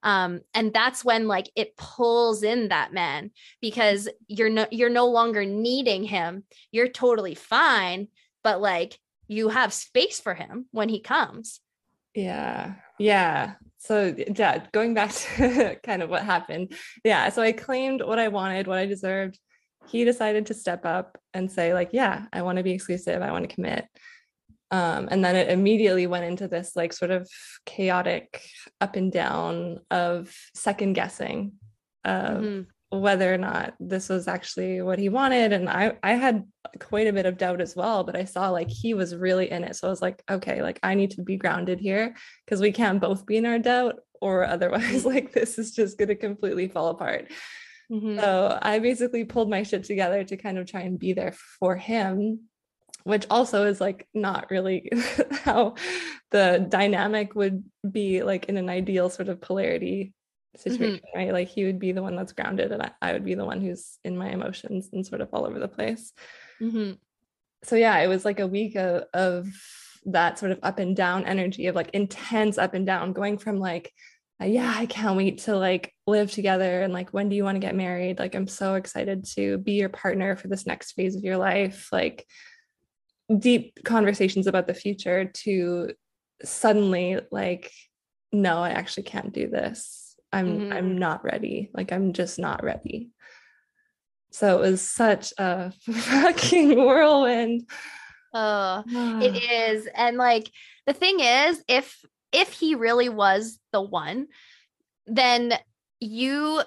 Um and that's when like it pulls in that man because you're no you're no longer needing him. You're totally fine but like you have space for him when he comes yeah yeah. So yeah going back to kind of what happened yeah so i claimed what i wanted what i deserved. He decided to step up and say like yeah i want to be exclusive i want to commit. Um, and then it immediately went into this like sort of chaotic up and down of second guessing of mm-hmm. Whether or not this was actually what he wanted and i i had quite a bit of doubt as well but i saw like he was really in it so i was like okay like i need to be grounded here because we can't both be in our doubt or otherwise like this is just going to completely fall apart mm-hmm. so i basically pulled my shit together to kind of try and be there for him which also is like not really how the dynamic would be like in an ideal sort of polarity situation, mm-hmm. right? Like he would be the one that's grounded and I, I, would be the one who's in my emotions and sort of all over the place. Mm-hmm. So yeah, it was like a week of, of that sort of up and down energy of like intense up and down, going from like, uh, yeah, I can't wait to like live together and like when do you want to get married? Like I'm so excited to be your partner for this next phase of your life. Like deep conversations about the future to suddenly like no i actually can't do this i'm mm-hmm. i'm not ready like i'm just not ready so it was such a fucking whirlwind oh it is and like the thing is if if he really was the one then you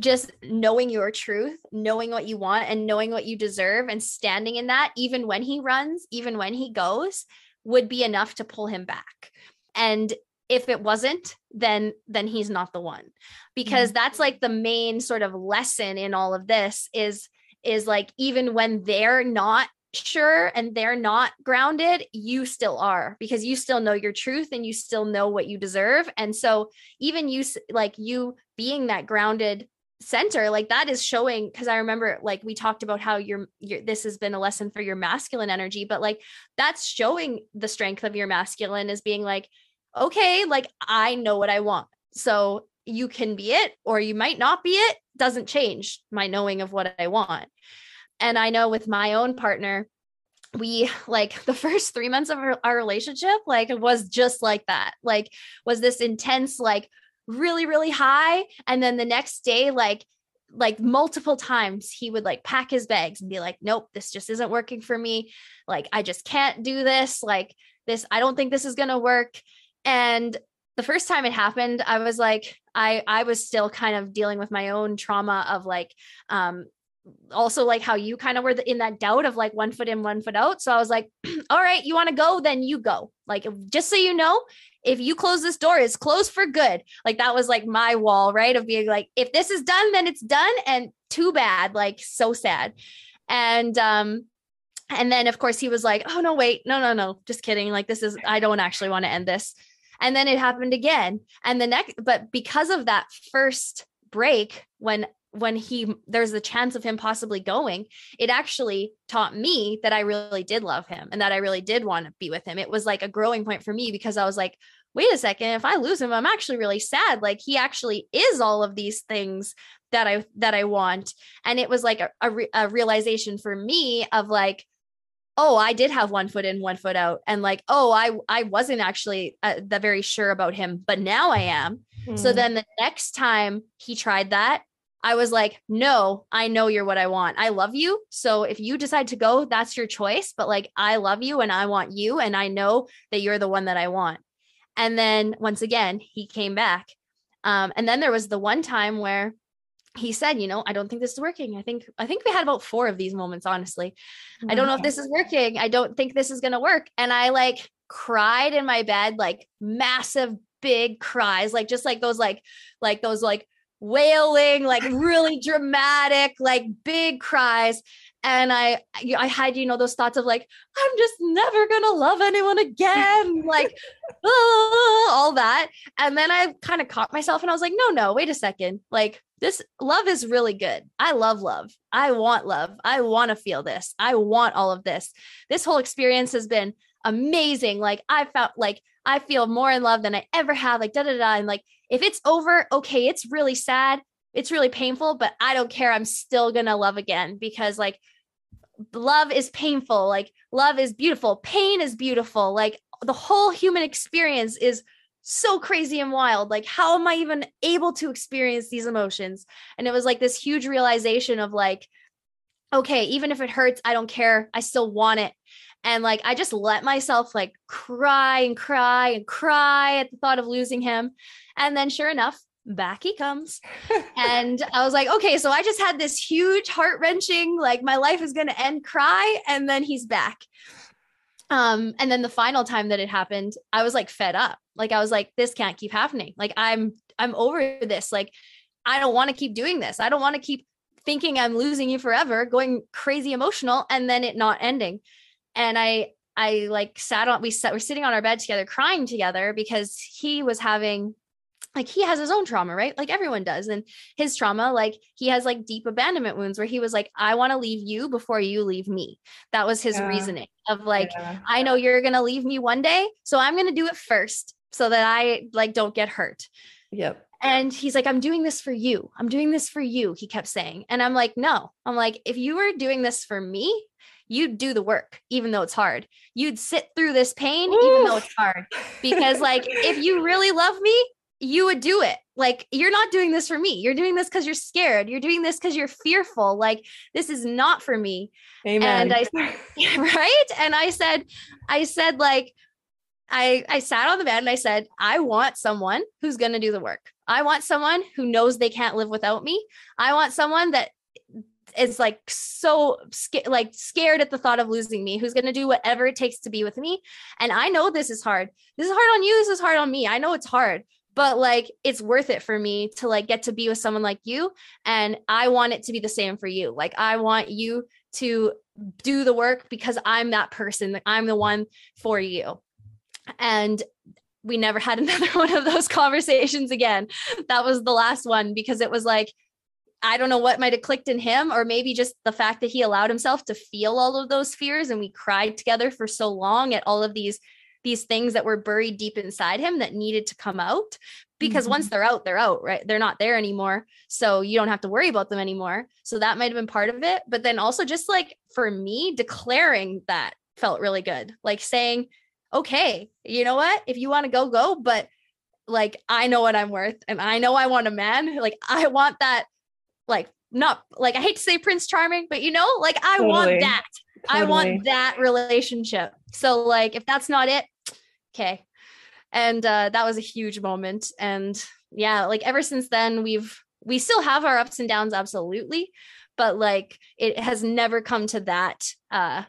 just knowing your truth, knowing what you want and knowing what you deserve and standing in that, even when he runs, even when he goes, would be enough to pull him back. And if it wasn't, then then he's not the one. Because mm-hmm. that's like the main sort of lesson in all of this is is like even when they're not sure and they're not grounded, you still are because you still know your truth and you still know what you deserve. And so even you like you being that grounded center like that is showing because i remember like we talked about how your your this has been a lesson for your masculine energy but like that's showing the strength of your masculine as being like okay like i know what i want so you can be it or you might not be it doesn't change my knowing of what i want. And i know with my own partner we like the first three months of our, our relationship like was just like that like was this intense like really really high and then the next day like like multiple times he would like pack his bags and be like nope this just isn't working for me like i just can't do this like this i don't think this is going to work and the first time it happened i was like i i was still kind of dealing with my own trauma of like um also like how you kind of were in that doubt of like one foot in one foot out so i was like all right you want to go then you go like just so you know if you close this door, it's closed for good. Like that was like my wall, right? Of being like, if this is done, then it's done. And too bad, like so sad. And um, and then of course he was like, oh no, wait, no, no, no, just kidding. Like this is, I don't actually want to end this. And then it happened again. And the next, but because of that first break, when when he there's the chance of him possibly going it actually taught me that i really did love him and that i really did want to be with him. It was like a growing point for me because i was like wait a second if i lose him i'm actually really sad. Like he actually is all of these things that i that i want. And it was like a, a, re- a realization for me of like oh i did have one foot in one foot out and like oh i i wasn't actually uh, the very sure about him but now i am mm. so then the next time he tried that I was like, no, I know you're what I want. I love you. So if you decide to go, that's your choice. But like, I love you and I want you. And I know that you're the one that I want. And then once again, he came back. Um, and then there was the one time where he said, you know, I don't think this is working. I think, I think we had about four of these moments, honestly. Oh I don't know if this is working. I don't think this is going to work. And I like cried in my bed, like massive, big cries, like just like those, like, like those, like, wailing, like really dramatic, like big cries. And I, I had, you know, those thoughts of like, I'm just never gonna love anyone again, like oh, all that. And then I kind of caught myself and I was like, no, no, wait a second. Like this love is really good. I love love. I want love. I want to feel this. I want all of this. This whole experience has been amazing. Like I felt like I feel more in love than I ever have. Like da da da. And like if it's over, okay, it's really sad. It's really painful, but I don't care. I'm still to love again because like love is painful. Like love is beautiful. Pain is beautiful. Like the whole human experience is so crazy and wild. Like, how am I even able to experience these emotions? And it was like this huge realization of like, okay, even if it hurts, I don't care. I still want it. And like, I just let myself like cry and cry and cry at the thought of losing him. And then, sure enough, back he comes. and I was like, okay, so I just had this huge heart wrenching, like, my life is going to end cry. And then he's back. Um, and then the final time that it happened, I was like fed up. Like I was like, this can't keep happening. Like I'm I'm over this. Like I don't want to keep doing this. I don't want to keep thinking I'm losing you forever, going crazy emotional, and then it not ending. And I I like sat on we sat we're sitting on our bed together crying together because he was having like he has his own trauma, right? Like everyone does. And his trauma, like he has like deep abandonment wounds where he was like, I want to leave you before you leave me. That was his yeah. reasoning of like, yeah. I know you're going to leave me one day. So I'm going to do it first so that I like don't get hurt. Yep. And he's like, I'm doing this for you. I'm doing this for you. He kept saying. And I'm like, no, I'm like, if you were doing this for me, you'd do the work, even though it's hard. You'd sit through this pain, Ooh. even though it's hard. Because, like, if you really love me, you would do it. Like, you're not doing this for me. You're doing this because you're scared. You're doing this because you're fearful. Like, this is not for me. Amen. And I, right. And I said, I said, like, I, I sat on the bed and I said, I want someone who's going to do the work. I want someone who knows they can't live without me. I want someone that is like so sca- like scared at the thought of losing me who's going to do whatever it takes to be with me and i know this is hard this is hard on you this is hard on me i know it's hard but like it's worth it for me to like get to be with someone like you and i want it to be the same for you. Like i want you to do the work because i'm that person like i'm the one for you. And we never had another one of those conversations again. That was the last one because it was like I don't know what might have clicked in him, or maybe just the fact that he allowed himself to feel all of those fears and we cried together for so long at all of these these things that were buried deep inside him that needed to come out because mm-hmm. once they're out they're out right? They're not there anymore. So you don't have to worry about them anymore. So that might have been part of it. But then also just like for me declaring that felt really good. Like saying okay you know what? If you want to go go but like i know what i'm worth and i know i want a man like i want that like not like i hate to say prince charming but you know like i totally. want that. Totally. i want that relationship. So like if that's not it okay. And uh, that was a huge moment. And yeah like ever since then we've we still have our ups and downs absolutely. But like it has never come to that uh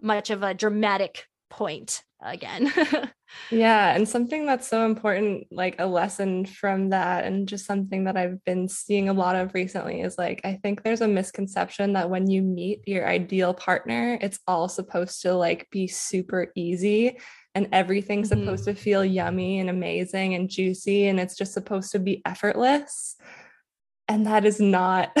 much of a dramatic point again. Yeah and something that's so important like a lesson from that and just something that i've been seeing a lot of recently is like i think there's a misconception that when you meet your ideal partner it's all supposed to like be super easy and everything's mm-hmm. supposed to feel yummy and amazing and juicy and it's just supposed to be effortless. And that is not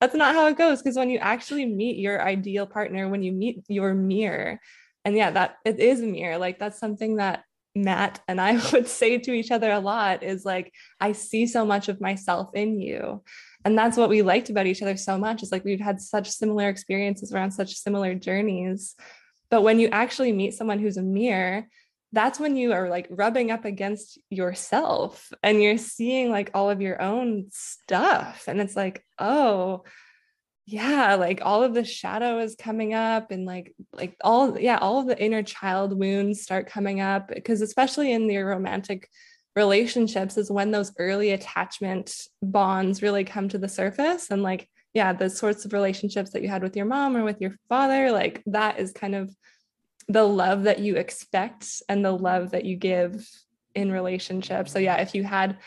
that's not how it goes because when you actually meet your ideal partner when you meet your mirror and yeah that it is a mirror like that's something that matt and i would say to each other a lot is like i see so much of myself in you. And that's what we liked about each other so much is like we've had such similar experiences around such similar journeys but when you actually meet someone who's a mirror, that's when you are like rubbing up against yourself and you're seeing like all of your own stuff. And it's like, oh, yeah, like all of the shadow is coming up and like like all yeah, all of the inner child wounds start coming up because especially in your romantic relationships is when those early attachment bonds really come to the surface and like yeah, the sorts of relationships that you had with your mom or with your father, like that is kind of the love that you expect and the love that you give in relationships. So yeah, if you had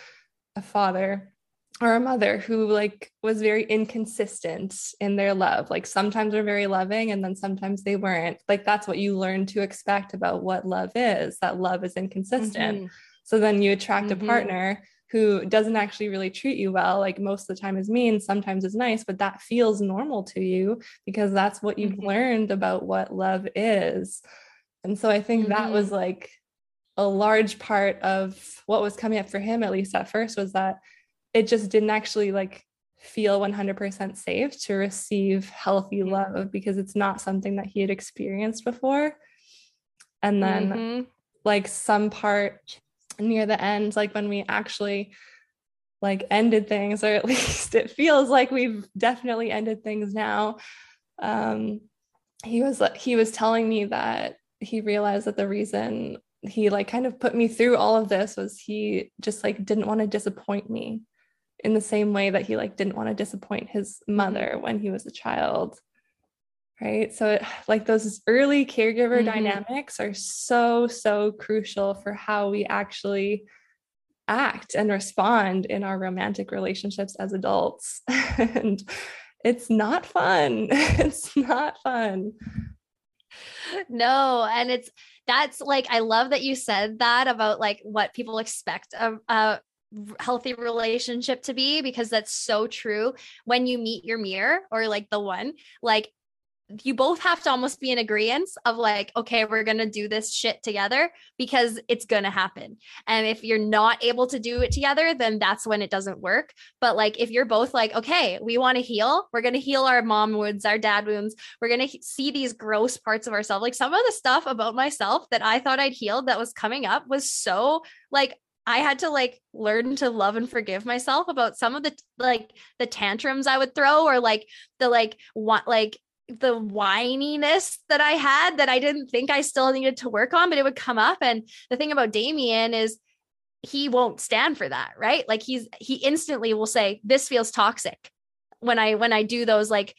a father or a mother who like was very inconsistent in their love, like sometimes they're very loving and then sometimes they weren't. Like that's what you learn to expect about what love is, that love is inconsistent. Mm-hmm. So then you attract mm-hmm. a partner who doesn't actually really treat you well like most of the time is mean sometimes is nice but that feels normal to you because that's what you've mm-hmm. learned about what love is and so i think mm-hmm. that was like a large part of what was coming up for him at least at first was that it just didn't actually like feel 100% safe to receive healthy love because it's not something that he had experienced before and then mm-hmm. like some part near the end like when we actually like ended things or at least it feels like we've definitely ended things now. Um he was he was telling me that he realized that the reason he like kind of put me through all of this was he just like didn't want to disappoint me in the same way that he like didn't want to disappoint his mother when he was a child right? So it, like those early caregiver mm-hmm. dynamics are so so crucial for how we actually act and respond in our romantic relationships as adults. And it's not fun. It's not fun. No and it's that's like i love that you said that about like what people expect of uh healthy relationship to be because that's so true. When you meet your mirror or like the one like you both have to almost be in agreement of like okay we're going to do this shit together because it's going to happen. And if you're not able to do it together then that's when it doesn't work. But like if you're both like okay we want to heal. We're going to heal our mom wounds our dad wounds. We're going to see these gross parts of ourselves. Like some of the stuff about myself that i thought i'd healed that was coming up was so like I had to like learn to love and forgive myself about some of the like the tantrums I would throw or like the like what like the whininess that I had that I didn't think I still needed to work on, but it would come up. And the thing about Damien is he won't stand for that, right? Like he's he instantly will say, This feels toxic when I when I do those like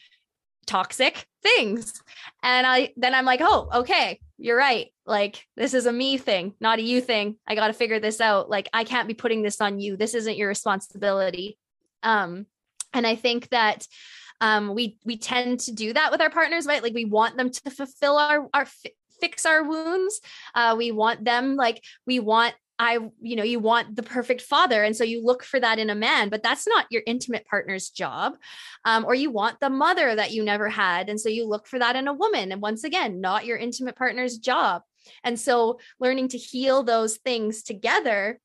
toxic things. And I then I'm like, oh, okay, you're right. Like this is a me thing, not a you thing. I got to figure this out. Like I can't be putting this on you. This isn't your responsibility. Um and I think that um we we tend to do that with our partners, right? Like we want them to fulfill our our fix our wounds. Uh we want them like we want I, you know, you want the perfect father. And so you look for that in a man, but that's not your intimate partner's job. Um, or you want the mother that you never had. And so you look for that in a woman. And once again, not your intimate partner's job. And so learning to heal those things together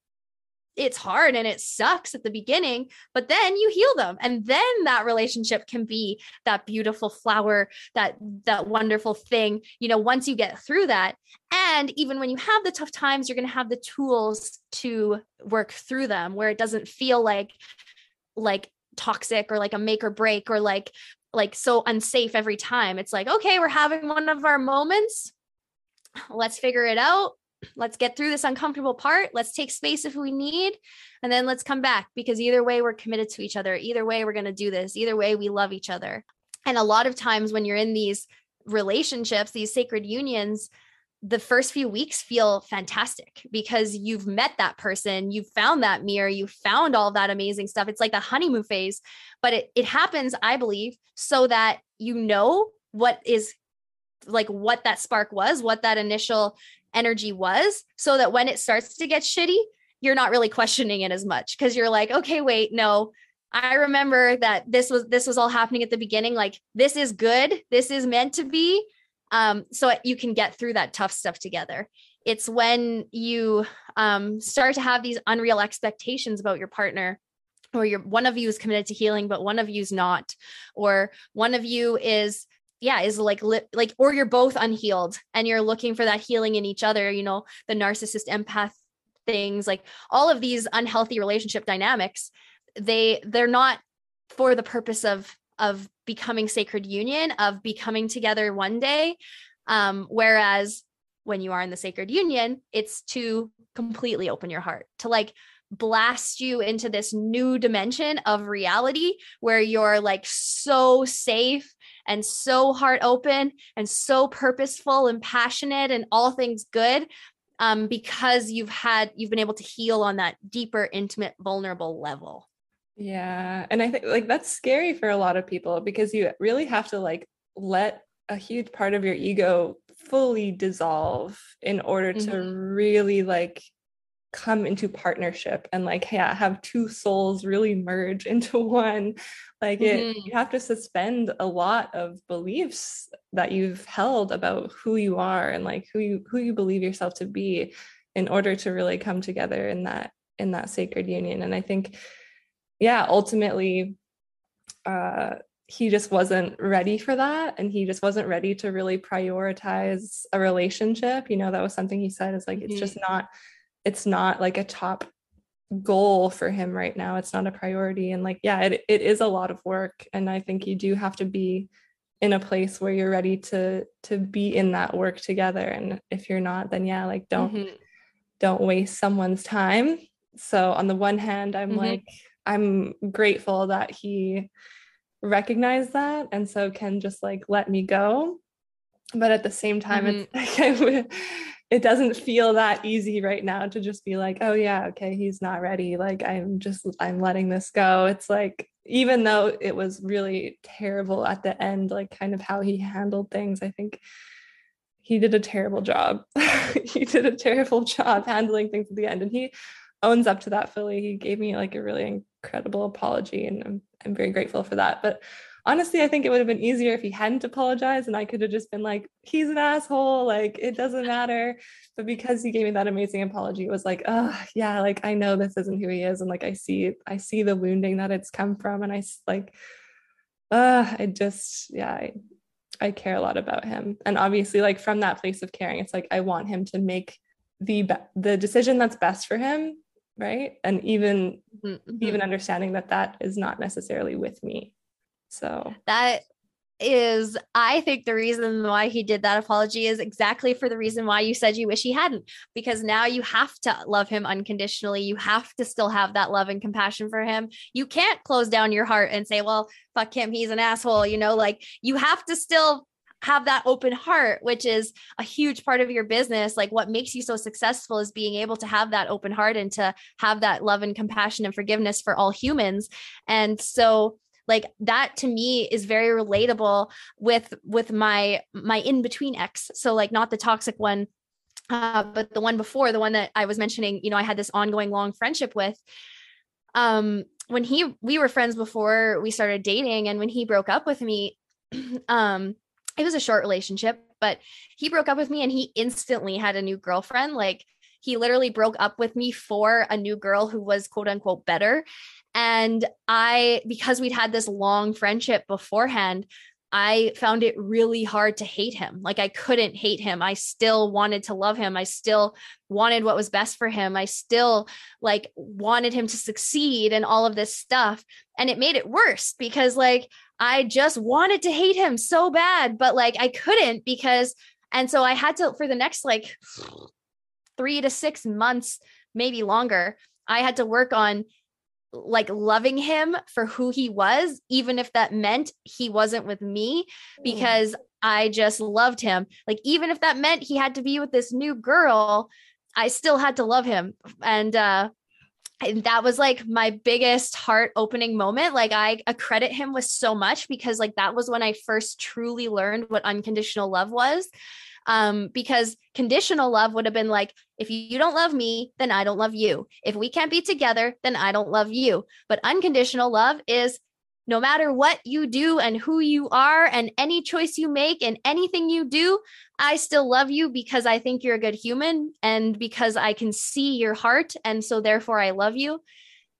it's hard and it sucks at the beginning, but then you heal them. And then that relationship can be that beautiful flower, that that wonderful thing, you know, once you get through that. And even when you have the tough times, you're going to have the tools to work through them where it doesn't feel like like toxic or like a make or break or like like so unsafe every time. It's like, okay, we're having one of our moments. Let's figure it out let's get through this uncomfortable part. Let's take space if we need, and then let's come back because either way, we're committed to each other. Either way, we're going to do this. Either way, we love each other. And a lot of times when you're in these relationships, these sacred unions, the first few weeks feel fantastic because you've met that person, you've found that mirror, you found all that amazing stuff. It's like the honeymoon phase, but it, it happens, I believe, so that you know what is like what that spark was, what that initial energy was so that when it starts to get shitty, you're not really questioning it as much because you're like, okay, wait, no, I remember that this was this was all happening at the beginning. Like this is good. This is meant to be. Um, so you can get through that tough stuff together. It's when you um, start to have these unreal expectations about your partner, or your one of you is committed to healing, but one of you is not, or one of you is yeah is like li- like or you're both unhealed and you're looking for that healing in each other you know the narcissist empath things like all of these unhealthy relationship dynamics they they're not for the purpose of of becoming sacred union of becoming together one day um whereas when you are in the sacred union it's to completely open your heart to like blast you into this new dimension of reality where you're like so safe and so heart open and so purposeful and passionate and all things good um, because you've had you've been able to heal on that deeper intimate vulnerable level yeah and i think like that's scary for a lot of people because you really have to like let a huge part of your ego fully dissolve in order to mm-hmm. really like come into partnership and like yeah have two souls really merge into one like it mm-hmm. you have to suspend a lot of beliefs that you've held about who you are and like who you who you believe yourself to be in order to really come together in that in that sacred union and i think yeah ultimately uh he just wasn't ready for that and he just wasn't ready to really prioritize a relationship you know that was something he said is like mm-hmm. it's just not it's not like a top goal for him right now. It's not a priority. And like yeah it, it is a lot of work. And i think you do have to be in a place where you're ready to to be in that work together. And if you're not then yeah like don't mm-hmm. don't waste someone's time. So on the one hand i'm mm-hmm. like i'm grateful that he recognized that. And so can just like let me go. But at the same time mm-hmm. it's like it doesn't feel that easy right now to just be like oh yeah okay he's not ready. Like i'm just i'm letting this go. It's like even though it was really terrible at the end like kind of how he handled things i think he did a terrible job. He did a terrible job handling things at the end and he owns up to that fully. He gave me like a really incredible apology and i'm, I'm very grateful for that. But honestly, I think it would have been easier if he hadn't apologized and I could have just been like, he's an asshole. Like, it doesn't matter. But because he gave me that amazing apology, it was like, oh, yeah, like I know this isn't who he is. And like, I see, I see the wounding that it's come from. And I like, uh, I just, yeah, I, I care a lot about him. And obviously, like from that place of caring, it's like I want him to make the be- the decision that's best for him, right? And even mm-hmm. even understanding that that is not necessarily with me. So that is I think the reason why he did that apology is exactly for the reason why you said you wish he hadn't because now you have to love him unconditionally. You have to still have that love and compassion for him. You can't close down your heart and say well fuck him he's an asshole you know like you have to still have that open heart which is a huge part of your business. Like what makes you so successful is being able to have that open heart and to have that love and compassion and forgiveness for all humans. And so like that to me is very relatable with with my my in between ex. So like not the toxic one uh, but the one before the one that i was mentioning you know i had this ongoing long friendship with um when he we were friends before we started dating and when he broke up with me um it was a short relationship but he broke up with me and he instantly had a new girlfriend. Like he literally broke up with me for a new girl who was quote unquote better and I, because we'd had this long friendship beforehand, I found it really hard to hate him. Like I couldn't hate him. I still wanted to love him. I still wanted what was best for him. I still like wanted him to succeed and all of this stuff. And it made it worse because like I just wanted to hate him so bad, but like I couldn't because and so I had to for the next like 3 to 6 months, maybe longer, I had to work on like loving him for who he was, even if that meant he wasn't with me, mm. because I just loved him. Like, even if that meant he had to be with this new girl, I still had to love him. And, uh, and that was like my biggest heart opening moment. Like I accredit him with so much because like that was when I first truly learned what unconditional love was um, because conditional love would have been like, if you don't love me, then I don't love you. If we can't be together, then I don't love you. But unconditional love is no matter what you do and who you are and any choice you make and anything you do, I still love you because I think you're a good human and because I can see your heart. And so therefore I love you.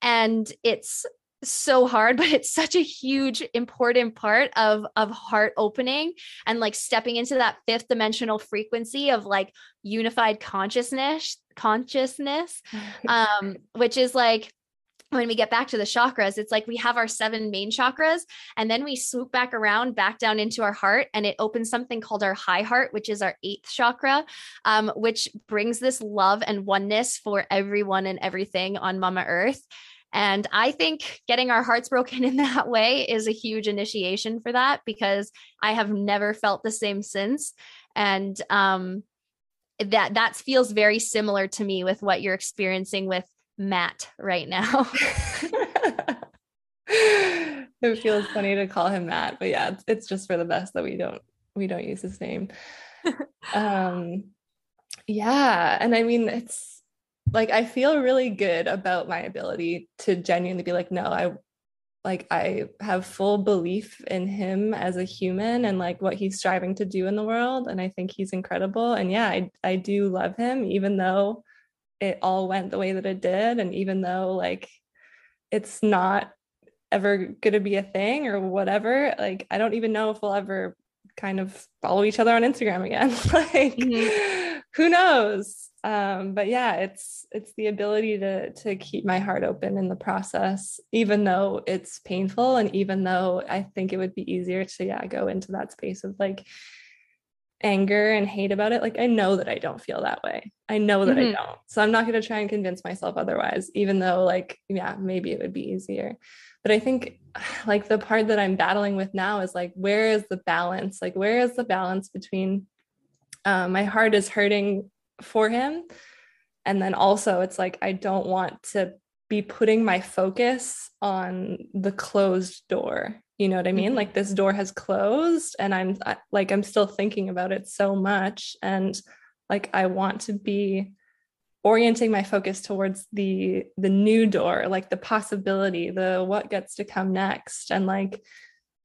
And it's so hard but it's such a huge important part of of heart opening and like stepping into that fifth dimensional frequency of like unified consciousness consciousness um which is like when we get back to the chakras, it's like we have our seven main chakras, and then we swoop back around, back down into our heart, and it opens something called our high heart, which is our eighth chakra, um, which brings this love and oneness for everyone and everything on Mama Earth. And I think getting our hearts broken in that way is a huge initiation for that because I have never felt the same since. And um, that that feels very similar to me with what you're experiencing with Matt right now. it feels funny to call him Matt, but yeah, it's, it's just for the best that we don't we don't use his name. um yeah, and I mean it's like I feel really good about my ability to genuinely be like, no, I like I have full belief in him as a human and like what he's striving to do in the world. And I think he's incredible. And yeah, I, I do love him, even though it all went the way that it did and even though like it's not ever going to be a thing or whatever like i don't even know if we'll ever kind of follow each other on instagram again like mm-hmm. Who knows? Um but yeah it's it's the ability to to keep my heart open in the process even though it's painful and even though i think it would be easier to yeah go into that space of like anger and hate about it. Like i know that i don't feel that way. I know that mm-hmm. i don't. So i'm not going to try and convince myself otherwise even though like yeah maybe it would be easier. But i think like the part that i'm battling with now is like where is the balance? Like where is the balance between um, my heart is hurting for him. And then also it's like i don't want to be putting my focus on the closed door. You know what i mean? Mm-hmm. like this door has closed and i'm like i'm still thinking about it so much. And like i want to be orienting my focus towards the the new door like the possibility the what gets to come next and like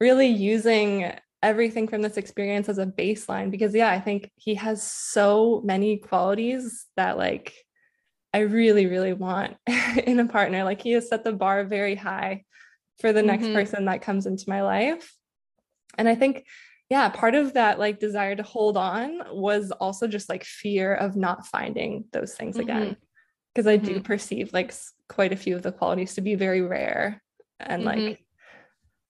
really using everything from this experience as a baseline because yeah i think he has so many qualities that like i really really want in a partner like he has set the bar very high for the next mm-hmm. person that comes into my life and i think yeah part of that like desire to hold on was also just like fear of not finding those things mm-hmm. again because i do mm-hmm. perceive like quite a few of the qualities to be very rare and like mm-hmm.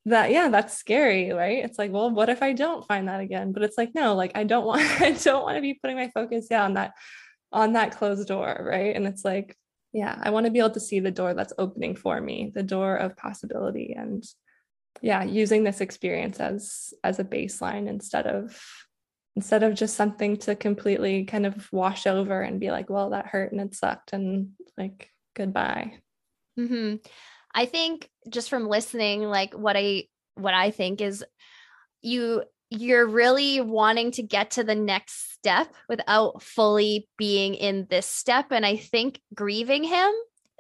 That yeah that's scary right? It's like well what if i don't find that again? But it's like no like i don't want i don't want to be putting my focus yeah on that on that closed door right? And it's like yeah i want to be able to see the door that's opening for me the door of possibility and yeah using this experience as as a baseline instead of instead of just something to completely kind of wash over and be like well that hurt and it sucked and like goodbye. Mm-hmm. I think just from listening like what i what i think is you you're really wanting to get to the next step without fully being in this step and i think grieving him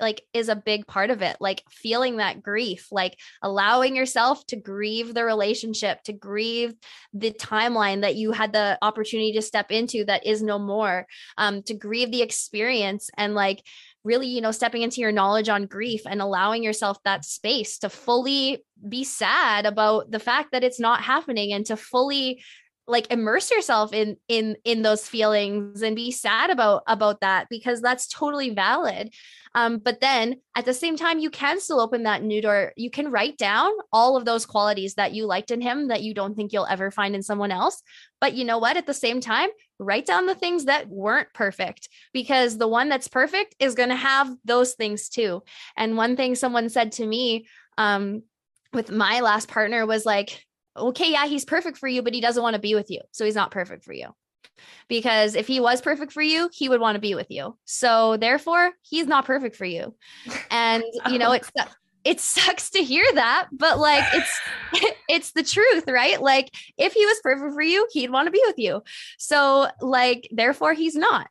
like is a big part of it like feeling that grief like allowing yourself to grieve the relationship to grieve the timeline that you had the opportunity to step into that is no more um to grieve the experience and like really you know stepping into your knowledge on grief and allowing yourself that space to fully be sad about the fact that it's not happening and to fully like immerse yourself in in in those feelings and be sad about about that because that's totally valid. Um but then at the same time you can still open that new door. You can write down all of those qualities that you liked in him that you don't think you'll ever find in someone else. But you know what? At the same time write down the things that weren't perfect because the one that's perfect is going to have those things too. And one thing someone said to me um with my last partner was like okay, yeah, he's perfect for you, but he doesn't want to be with you. So he's not perfect for you. Because if he was perfect for you, he would want to be with you. So therefore, he's not perfect for you. And you know, it's it sucks to hear that, but like it's it's the truth, right? Like if he was perfect for you, he'd want to be with you. So like therefore he's not.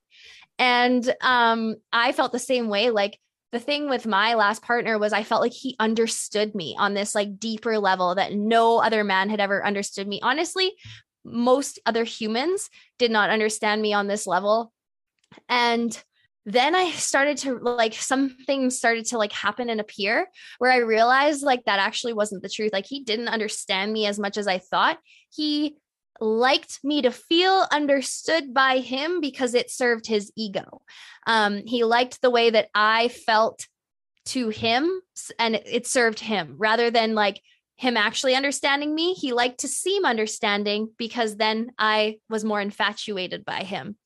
And um I felt the same way like the thing with my last partner was I felt like he understood me on this like deeper level that no other man had ever understood me. Honestly, most other humans did not understand me on this level. And then I started to like something started to like happen and appear where I realized like that actually wasn't the truth. Like he didn't understand me as much as I thought. He liked me to feel understood by him because it served his ego. Um, he liked the way that I felt to him and it served him rather than like him actually understanding me. He liked to seem understanding because then I was more infatuated by him.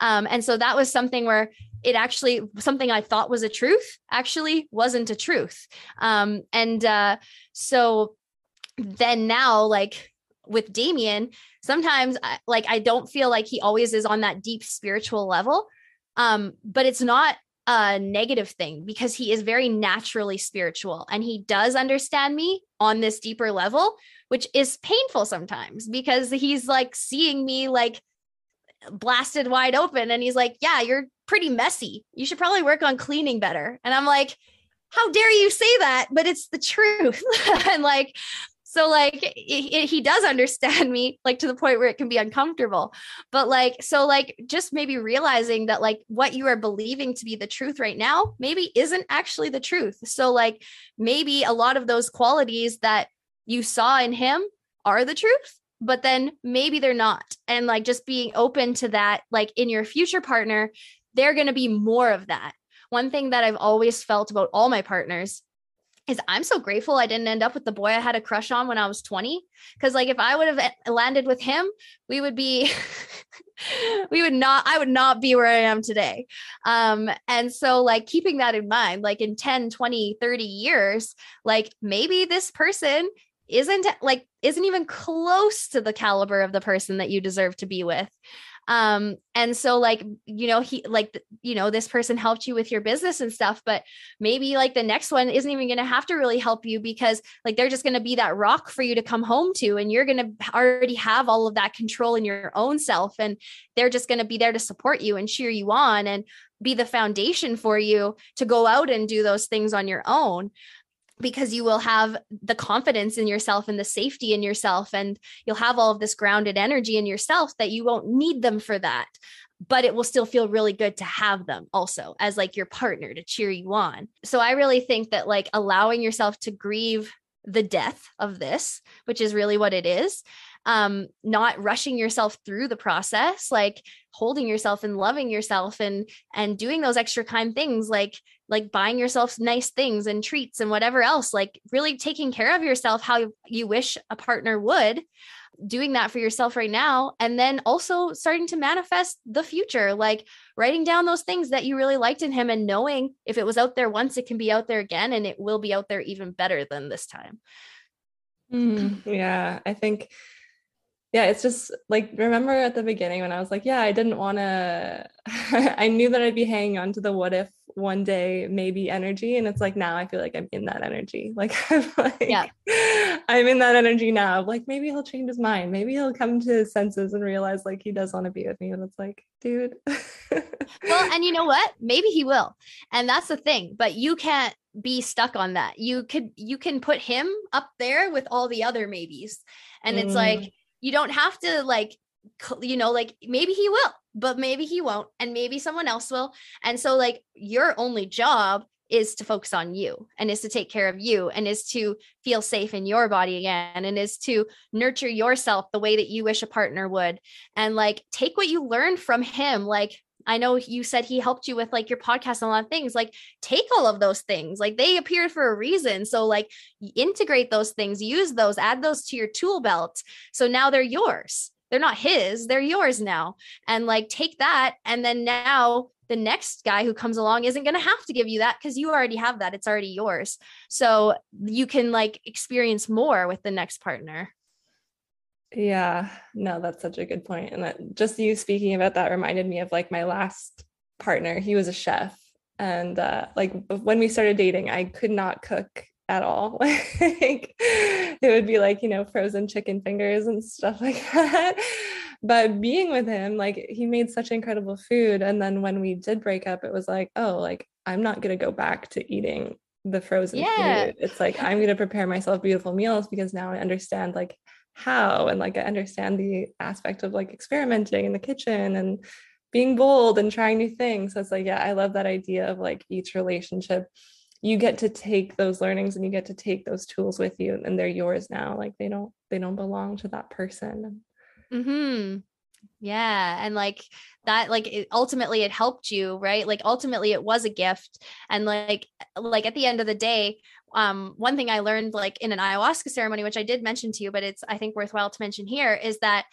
Um, and so that was something where it actually something I thought was a truth actually wasn't a truth. Um, and uh, so then now, like with Damien, sometimes like I don't feel like he always is on that deep spiritual level. Um, but it's not a negative thing because he is very naturally spiritual and he does understand me on this deeper level, which is painful sometimes because he's like seeing me like blasted wide open and he's like, Yeah, you're pretty messy. You should probably work on cleaning better. And I'm like, How dare you say that? But it's the truth. and like, so like it, it, he does understand me like to the point where it can be uncomfortable. But like so like just maybe realizing that like what you are believing to be the truth right now maybe isn't actually the truth. So like maybe a lot of those qualities that you saw in him are the truth but then maybe they're not. And like just being open to that like in your future partner they're going to be more of that. One thing that i've always felt about all my partners is I'm so grateful I didn't end up with the boy I had a crush on when I was 20. Cause like if I would have landed with him, we would be, we would not, I would not be where I am today. Um, and so like keeping that in mind, like in 10, 20, 30 years, like maybe this person isn't like, isn't even close to the caliber of the person that you deserve to be with um and so like you know he like you know this person helped you with your business and stuff but maybe like the next one isn't even going to have to really help you because like they're just going to be that rock for you to come home to and you're going to already have all of that control in your own self and they're just going to be there to support you and cheer you on and be the foundation for you to go out and do those things on your own because you will have the confidence in yourself and the safety in yourself and you'll have all of this grounded energy in yourself that you won't need them for that but it will still feel really good to have them also as like your partner to cheer you on. So i really think that like allowing yourself to grieve the death of this which is really what it is um not rushing yourself through the process like holding yourself and loving yourself and and doing those extra kind things like like buying yourself nice things and treats and whatever else like really taking care of yourself how you wish a partner would doing that for yourself right now and then also starting to manifest the future like writing down those things that you really liked in him and knowing if it was out there once it can be out there again and it will be out there even better than this time. Mm, yeah i think yeah it's just like remember at the beginning when i was like yeah i didn't want to i knew that i'd be hanging on to the what if one day maybe energy and it's like now i feel like i'm in that energy. Like i'm like yeah. I'm in that energy now like maybe he'll change his mind. Maybe he'll come to his senses and realize like he does want to be with me and it's like dude. Well and you know what? Maybe he will and that's the thing but you can't be stuck on that. You could you can put him up there with all the other maybes and mm. it's like you don't have to like you know like maybe he will but maybe he won't and maybe someone else will. And so like your only job is to focus on you and is to take care of you and is to feel safe in your body again and is to nurture yourself the way that you wish a partner would. And like take what you learned from him like I know you said he helped you with like your podcast and a lot of things. Like take all of those things. Like they appeared for a reason. So like integrate those things, use those, add those to your tool belt. So now they're yours they're not his, they're yours now. And like take that. And then now the next guy who comes along isn't going to have to give you that because you already have that. It's already yours. So you can like experience more with the next partner. Yeah, no, that's such a good point. And that just you speaking about that reminded me of like my last partner. He was a chef. And uh, like when we started dating, I could not cook at all. like it would be like, you know, frozen chicken fingers and stuff like that. But being with him, like he made such incredible food. And then when we did break up, it was like, oh, like I'm not gonna go back to eating the frozen yeah. food. It's like I'm gonna prepare myself beautiful meals because now I understand like how and like I understand the aspect of like experimenting in the kitchen and being bold and trying new things. So it's like, yeah, I love that idea of like each relationship you get to take those learnings and you get to take those tools with you and they're yours now. Like they don't they don't belong to that person. Hmm yeah and like that like it, ultimately it helped you right? Like ultimately it was a gift and like like at the end of the day um one thing i learned like in an ayahuasca ceremony which i did mention to you but it's i think worthwhile to mention here is that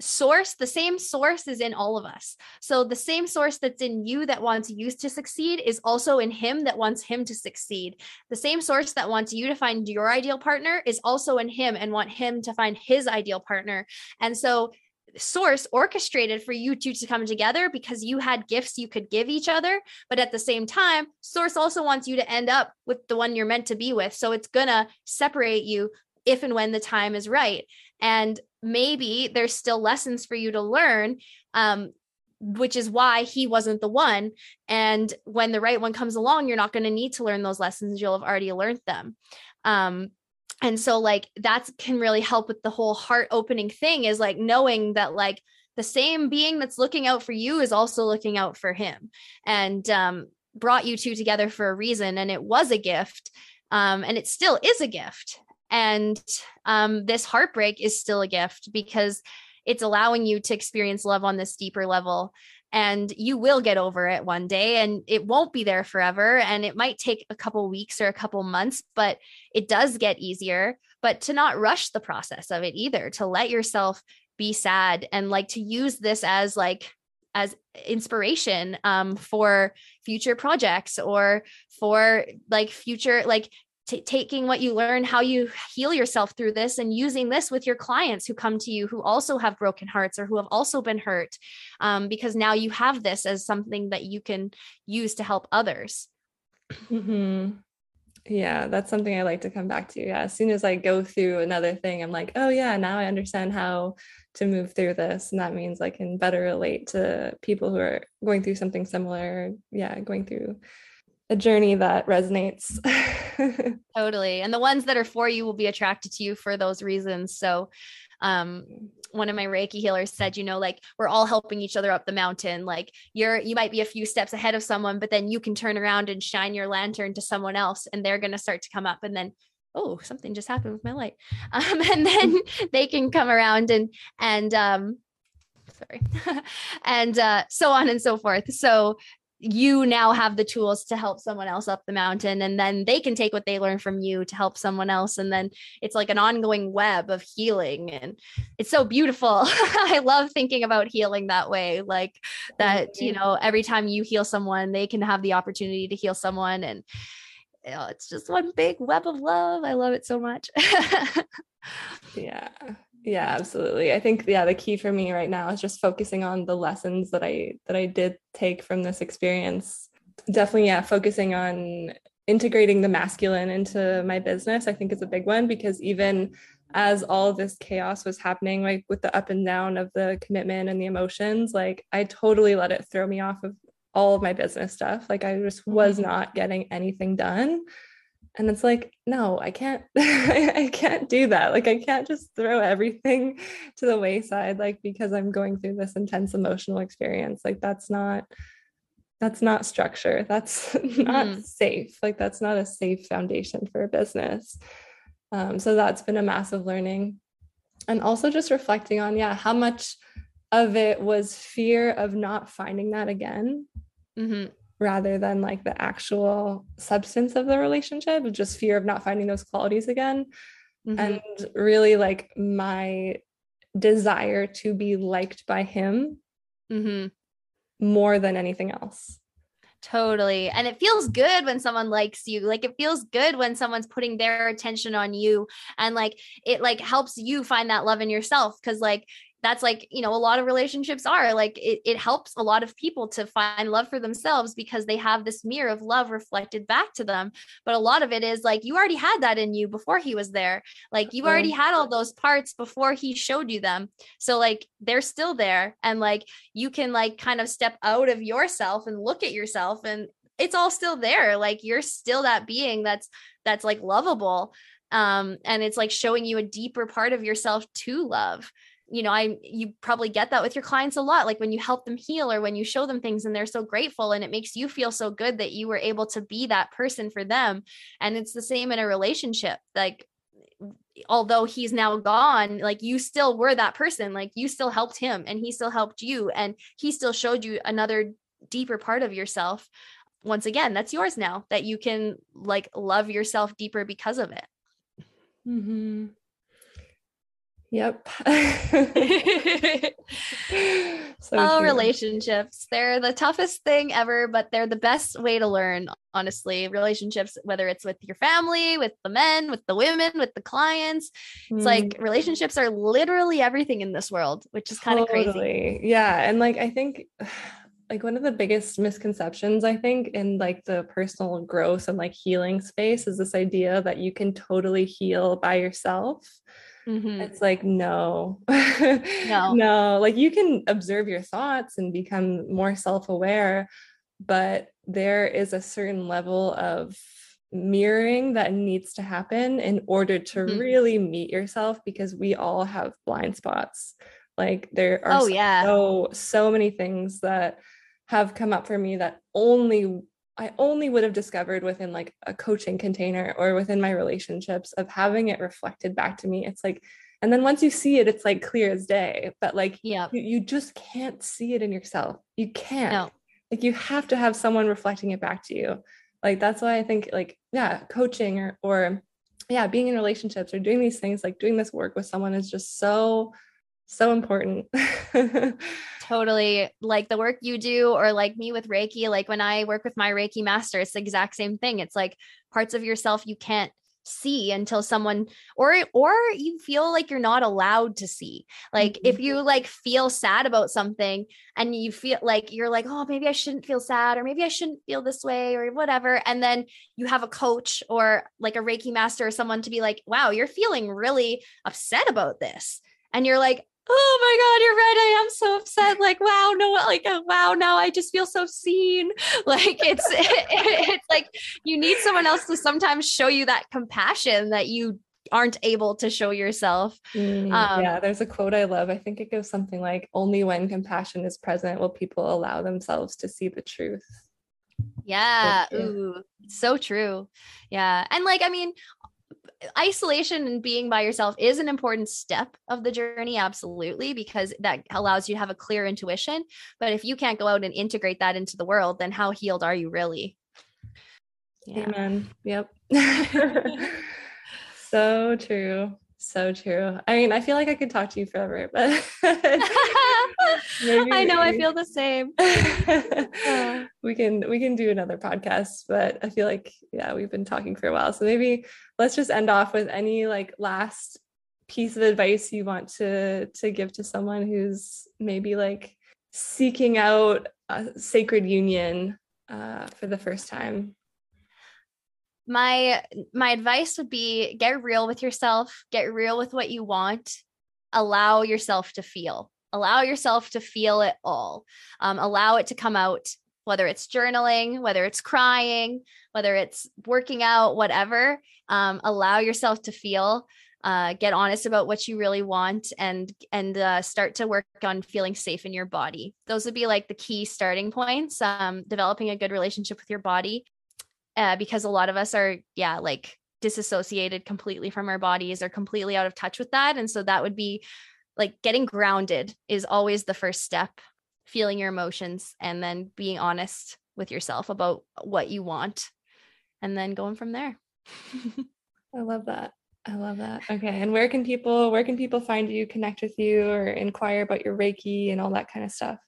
source, the same source is in all of us. So the same source that's in you that wants you to succeed is also in him that wants him to succeed. The same source that wants you to find your ideal partner is also in him and want him to find his ideal partner. And so source orchestrated for you two to come together because you had gifts you could give each other. But at the same time source also wants you to end up with the one you're meant to be with. So it's gonna separate you if and when the time is right. And maybe there's still lessons for you to learn um, which is why he wasn't the one. And when the right one comes along you're not going to need to learn those lessons. You'll have already learned them. Um, and so like that can really help with the whole heart opening thing is like knowing that like the same being that's looking out for you is also looking out for him and um, brought you two together for a reason and it was a gift um, and it still is a gift. And um, this heartbreak is still a gift because it's allowing you to experience love on this deeper level and you will get over it one day and it won't be there forever and it might take a couple weeks or a couple months but it does get easier. But to not rush the process of it either to let yourself be sad and like to use this as like as inspiration um, for future projects or for like future like t- taking what you learn, how you heal yourself through this, and using this with your clients who come to you who also have broken hearts or who have also been hurt, um, because now you have this as something that you can use to help others. Mm-hmm. Yeah, that's something I like to come back to. Yeah, as soon as I go through another thing, I'm like, oh, yeah, now I understand how to move through this. And that means I can better relate to people who are going through something similar. Yeah, going through a journey that resonates. totally. And the ones that are for you will be attracted to you for those reasons. So, um, one of my Reiki healers said, you know, like we're all helping each other up the mountain. Like you're, you might be a few steps ahead of someone, but then you can turn around and shine your lantern to someone else and they're going to start to come up. And then, oh, something just happened with my light. Um, and then they can come around and, and, um, sorry and uh, so on and so forth so you now have the tools to help someone else up the mountain and then they can take what they learn from you to help someone else. And then it's like an ongoing web of healing and it's so beautiful. I love thinking about healing that way like that you. know every time you heal someone they can have the opportunity to heal someone and you know, it's just one big web of love. I love it so much. Yeah yeah absolutely. I think yeah the key for me right now is just focusing on the lessons that i that i did take from this experience. Definitely yeah focusing on integrating the masculine into my business i think is a big one because even as all this chaos was happening like with the up and down of the commitment and the emotions like i totally let it throw me off of all of my business stuff. Like i just was mm-hmm. not getting anything done and it's like no i can't i can't do that. Like i can't just throw everything to the wayside like because i'm going through this intense emotional experience. Like that's not that's not structure. That's not mm. safe. Like that's not a safe foundation for a business. Um, so that's been a massive learning. And also just reflecting on yeah how much of it was fear of not finding that again. Mm-hmm rather than like the actual substance of the relationship, just fear of not finding those qualities again. Mm-hmm. And really like my desire to be liked by him mm-hmm. more than anything else. Totally. And it feels good when someone likes you. Like it feels good when someone's putting their attention on you and like it like helps you find that love in yourself cuz like that's like you know a lot of relationships are like it, it helps a lot of people to find love for themselves because they have this mirror of love reflected back to them. But a lot of it is like you already had that in you before he was there. Like you already had all those parts before he showed you them. So like they're still there. And like you can like kind of step out of yourself and look at yourself and it's all still there. Like you're still that being that's that's like lovable. Um and it's like showing you a deeper part of yourself to love you know i you probably get that with your clients a lot like when you help them heal or when you show them things and they're so grateful and it makes you feel so good that you were able to be that person for them. And it's the same in a relationship like although he's now gone like you still were that person like you still helped him and he still helped you and he still showed you another deeper part of yourself. Once again that's yours now that you can like love yourself deeper because of it. Mm-hmm. Yep. so oh, true. relationships. They're the toughest thing ever, but they're the best way to learn, honestly. Relationships, whether it's with your family, with the men, with the women, with the clients. Mm. It's like mm. relationships are literally everything in this world, which is kind of crazy. Yeah. And like, I think like one of the biggest misconceptions i think in like the personal growth and like healing space is this idea that you can totally heal by yourself Mm-hmm. It's like, no, no, no, like you can observe your thoughts and become more self aware, but there is a certain level of mirroring that needs to happen in order to mm-hmm. really meet yourself because we all have blind spots. Like there are oh, yeah. so so many things that have come up for me that only I only would have discovered within like a coaching container or within my relationships of having it reflected back to me. It's like, and then once you see it, it's like clear as day. But like, yeah, you, you just can't see it in yourself. You can't. No. Like you have to have someone reflecting it back to you. Like that's why I think like yeah, coaching or or yeah, being in relationships or doing these things like doing this work with someone is just so so important. totally. Like the work you do, or like me with Reiki, like when I work with my Reiki master, it's the exact same thing. It's like parts of yourself you can't see until someone or or you feel like you're not allowed to see like mm-hmm. if you like feel sad about something and you feel like you're like oh maybe I shouldn't feel sad or maybe I shouldn't feel this way or whatever and then you have a coach or like a reiki master or someone to be like wow you're feeling really upset about this and you're like oh my god you're right i am so upset like wow no like oh, wow now i just feel so seen like it's it, it's like you need someone else to sometimes show you that compassion that you aren't able to show yourself mm, um, yeah there's a quote i love i think it goes something like only when compassion is present will people allow themselves to see the truth yeah, ooh, so true. Yeah. And like, I mean, isolation and being by yourself is an important step of the journey absolutely because that allows you to have a clear intuition. But if you can't go out and integrate that into the world then how healed are you really? Yeah. amen. Yep. So true so true. I mean, I feel like I could talk to you forever, but I know I feel the same. we can we can do another podcast, but I feel like yeah, we've been talking for a while. So maybe let's just end off with any like last piece of advice you want to to give to someone who's maybe like seeking out a sacred union uh, for the first time my my advice would be get real with yourself get real with what you want. Allow yourself to feel. Allow yourself to feel it all. Um, allow it to come out whether it's journaling whether it's crying whether it's working out whatever. Um, allow yourself to feel uh, get honest about what you really want and and uh, start to work on feeling safe in your body. Those would be like the key starting points um, developing a good relationship with your body uh, because a lot of us are, yeah, like disassociated completely from our bodies or completely out of touch with that. And so that would be like getting grounded is always the first step, feeling your emotions and then being honest with yourself about what you want and then going from there. I love that. I love that. Okay. And where can people where can people find you, connect with you or inquire about your Reiki and all that kind of stuff?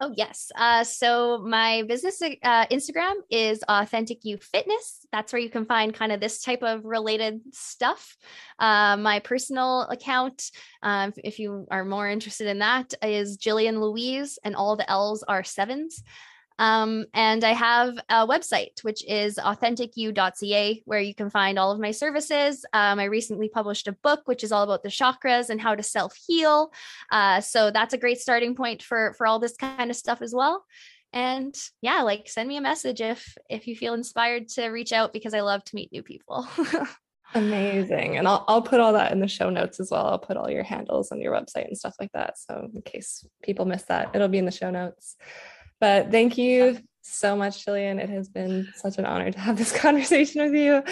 Oh, yes. Uh, so my business uh, Instagram is Authentic You Fitness. That's where you can find kind of this type of related stuff. Uh, my personal account, um, if you are more interested in that, is Jillian Louise, and all the L's are sevens. Um, and I have a website, which is authenticyou.ca, where you can find all of my services. Um, I recently published a book, which is all about the chakras and how to self heal. Uh, so that's a great starting point for for all this kind of stuff as well. And yeah, like send me a message if if you feel inspired to reach out because I love to meet new people. Amazing. And I'll, I'll put all that in the show notes as well. I'll put all your handles on your website and stuff like that. So in case people miss that, it'll be in the show notes. But thank you so much, Jillian. It has been such an honor to have this conversation with you.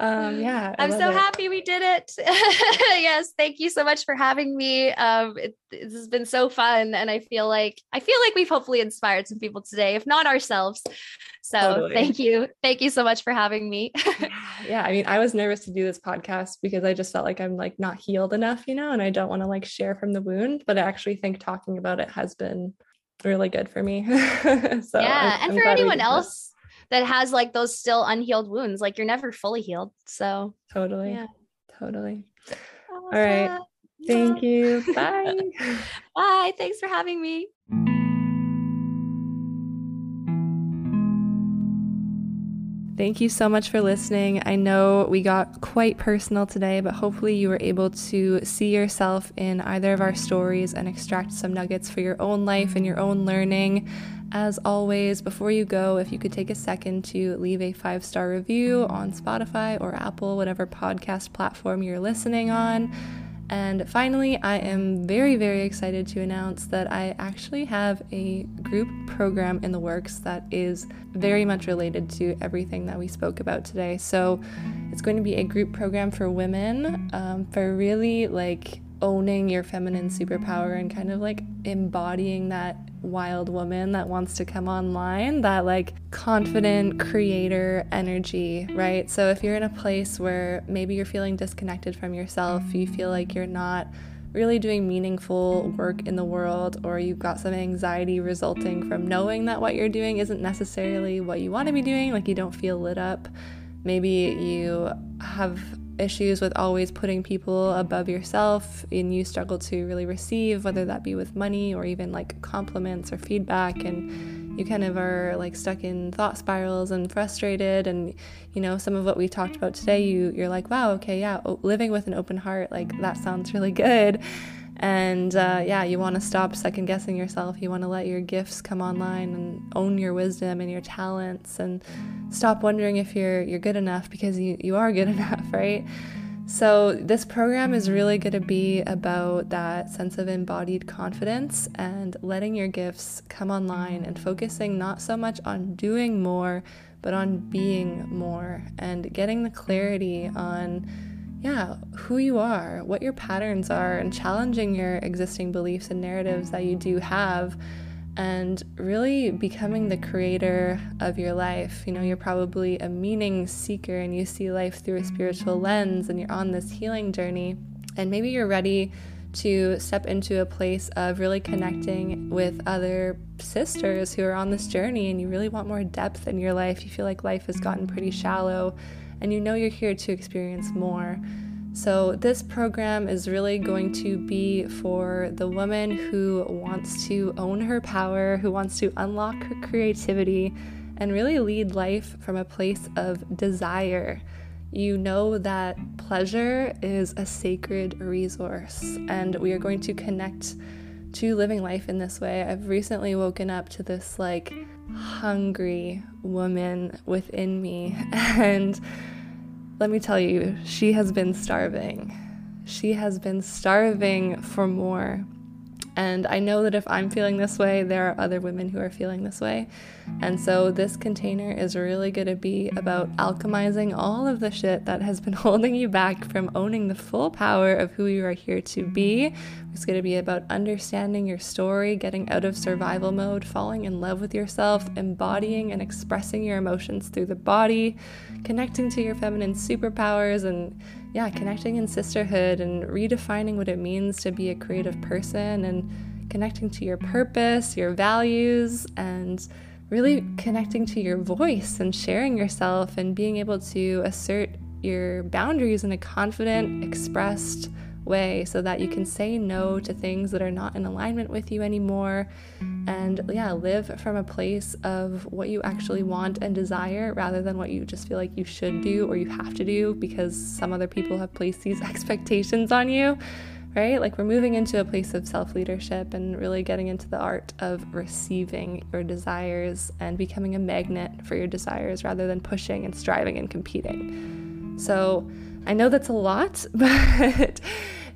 Um, yeah, I am so it. happy we did it. yes, thank you so much for having me. Um, it, this has been so fun, and I feel like I feel like we've hopefully inspired some people today, if not ourselves. So totally. thank you, thank you so much for having me. yeah, I mean, I was nervous to do this podcast because I just felt like I'm like not healed enough, you know, and I don't want to like share from the wound. But I actually think talking about it has been really good for me. so yeah, I'm, and I'm for anyone else that has like those still unhealed wounds, like you're never fully healed. So totally, yeah, totally. All right, thank you. Bye. Bye. Thanks for having me. Thank you so much for listening. I know we got quite personal today, but hopefully you were able to see yourself in either of our stories and extract some nuggets for your own life and your own learning. As always, before you go, if you could take a second to leave a five star review on Spotify or Apple, whatever podcast platform you're listening on. And finally, I am very, very excited to announce that I actually have a group program in the works that is very much related to everything that we spoke about today. So it's going to be a group program for women um, for really like owning your feminine superpower and kind of like embodying that wild woman that wants to come online, that like confident creator energy, right? So if you're in a place where maybe you're feeling disconnected from yourself, you feel like you're not really doing meaningful work in the world, or you've got some anxiety resulting from knowing that what you're doing isn't necessarily what you want to be doing, like you don't feel lit up. Maybe you have issues with always putting people above yourself and you struggle to really receive, whether that be with money or even like compliments or feedback, and you kind of are like stuck in thought spirals and frustrated. And you know, some of what we talked about today, you you're like, wow, okay, yeah, living with an open heart, like that sounds really good. And uh, yeah, you want to stop second guessing yourself. You want to let your gifts come online and own your wisdom and your talents and stop wondering if you're you're good enough because you, you are good enough, right? So this program is really going to be about that sense of embodied confidence and letting your gifts come online and focusing not so much on doing more, but on being more and getting the clarity on yeah, who you are, what your patterns are, and challenging your existing beliefs and narratives that you do have, and really becoming the creator of your life. You know, you're probably a meaning seeker and you see life through a spiritual lens, and you're on this healing journey, and maybe you're ready to step into a place of really connecting with other sisters who are on this journey and you really want more depth in your life. You feel like life has gotten pretty shallow and you know you're here to experience more. So, this program is really going to be for the woman who wants to own her power, who wants to unlock her creativity, and really lead life from a place of desire. You know that pleasure is a sacred resource, and we are going to connect to living life in this way. I've recently woken up to this like hungry woman within me, and let me tell you, she has been starving. She has been starving for more. And I know that if I'm feeling this way, there are other women who are feeling this way. And so this container is really going to be about alchemizing all of the shit that has been holding you back from owning the full power of who you are here to be. It's going to be about understanding your story, getting out of survival mode, falling in love with yourself, embodying and expressing your emotions through the body, connecting to your feminine superpowers and yeah, connecting in sisterhood and redefining what it means to be a creative person and connecting to your purpose, your values, and really connecting to your voice and sharing yourself and being able to assert your boundaries in a confident, expressed, way so that you can say no to things that are not in alignment with you anymore. And yeah live from a place of what you actually want and desire rather than what you just feel like you should do or you have to do because some other people have placed these expectations on you right like we're moving into a place of self-leadership and really getting into the art of receiving your desires and becoming a magnet for your desires rather than pushing and striving and competing so I know that's a lot, but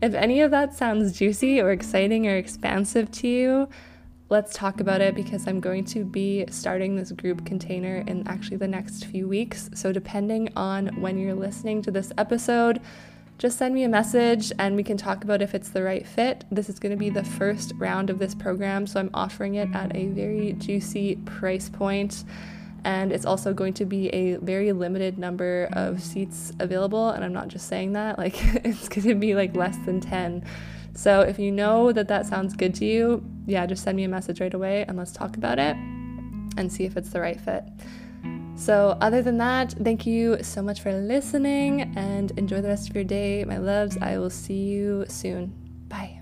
if any of that sounds juicy or exciting or expansive to you, let's talk about it because I'm going to be starting this group container in actually the next few weeks. So, depending on when you're listening to this episode, just send me a message and we can talk about if it's the right fit. This is going to be the first round of this program, so I'm offering it at a very juicy price point. And it's also going to be a very limited number of seats available and i'm not just saying that like it's going to be like less than 10 so if you know that that sounds good to you yeah just send me a message right away and let's talk about it and see if it's the right fit so, other than that, thank you so much for listening and enjoy the rest of your day, my loves. I will see you soon. Bye.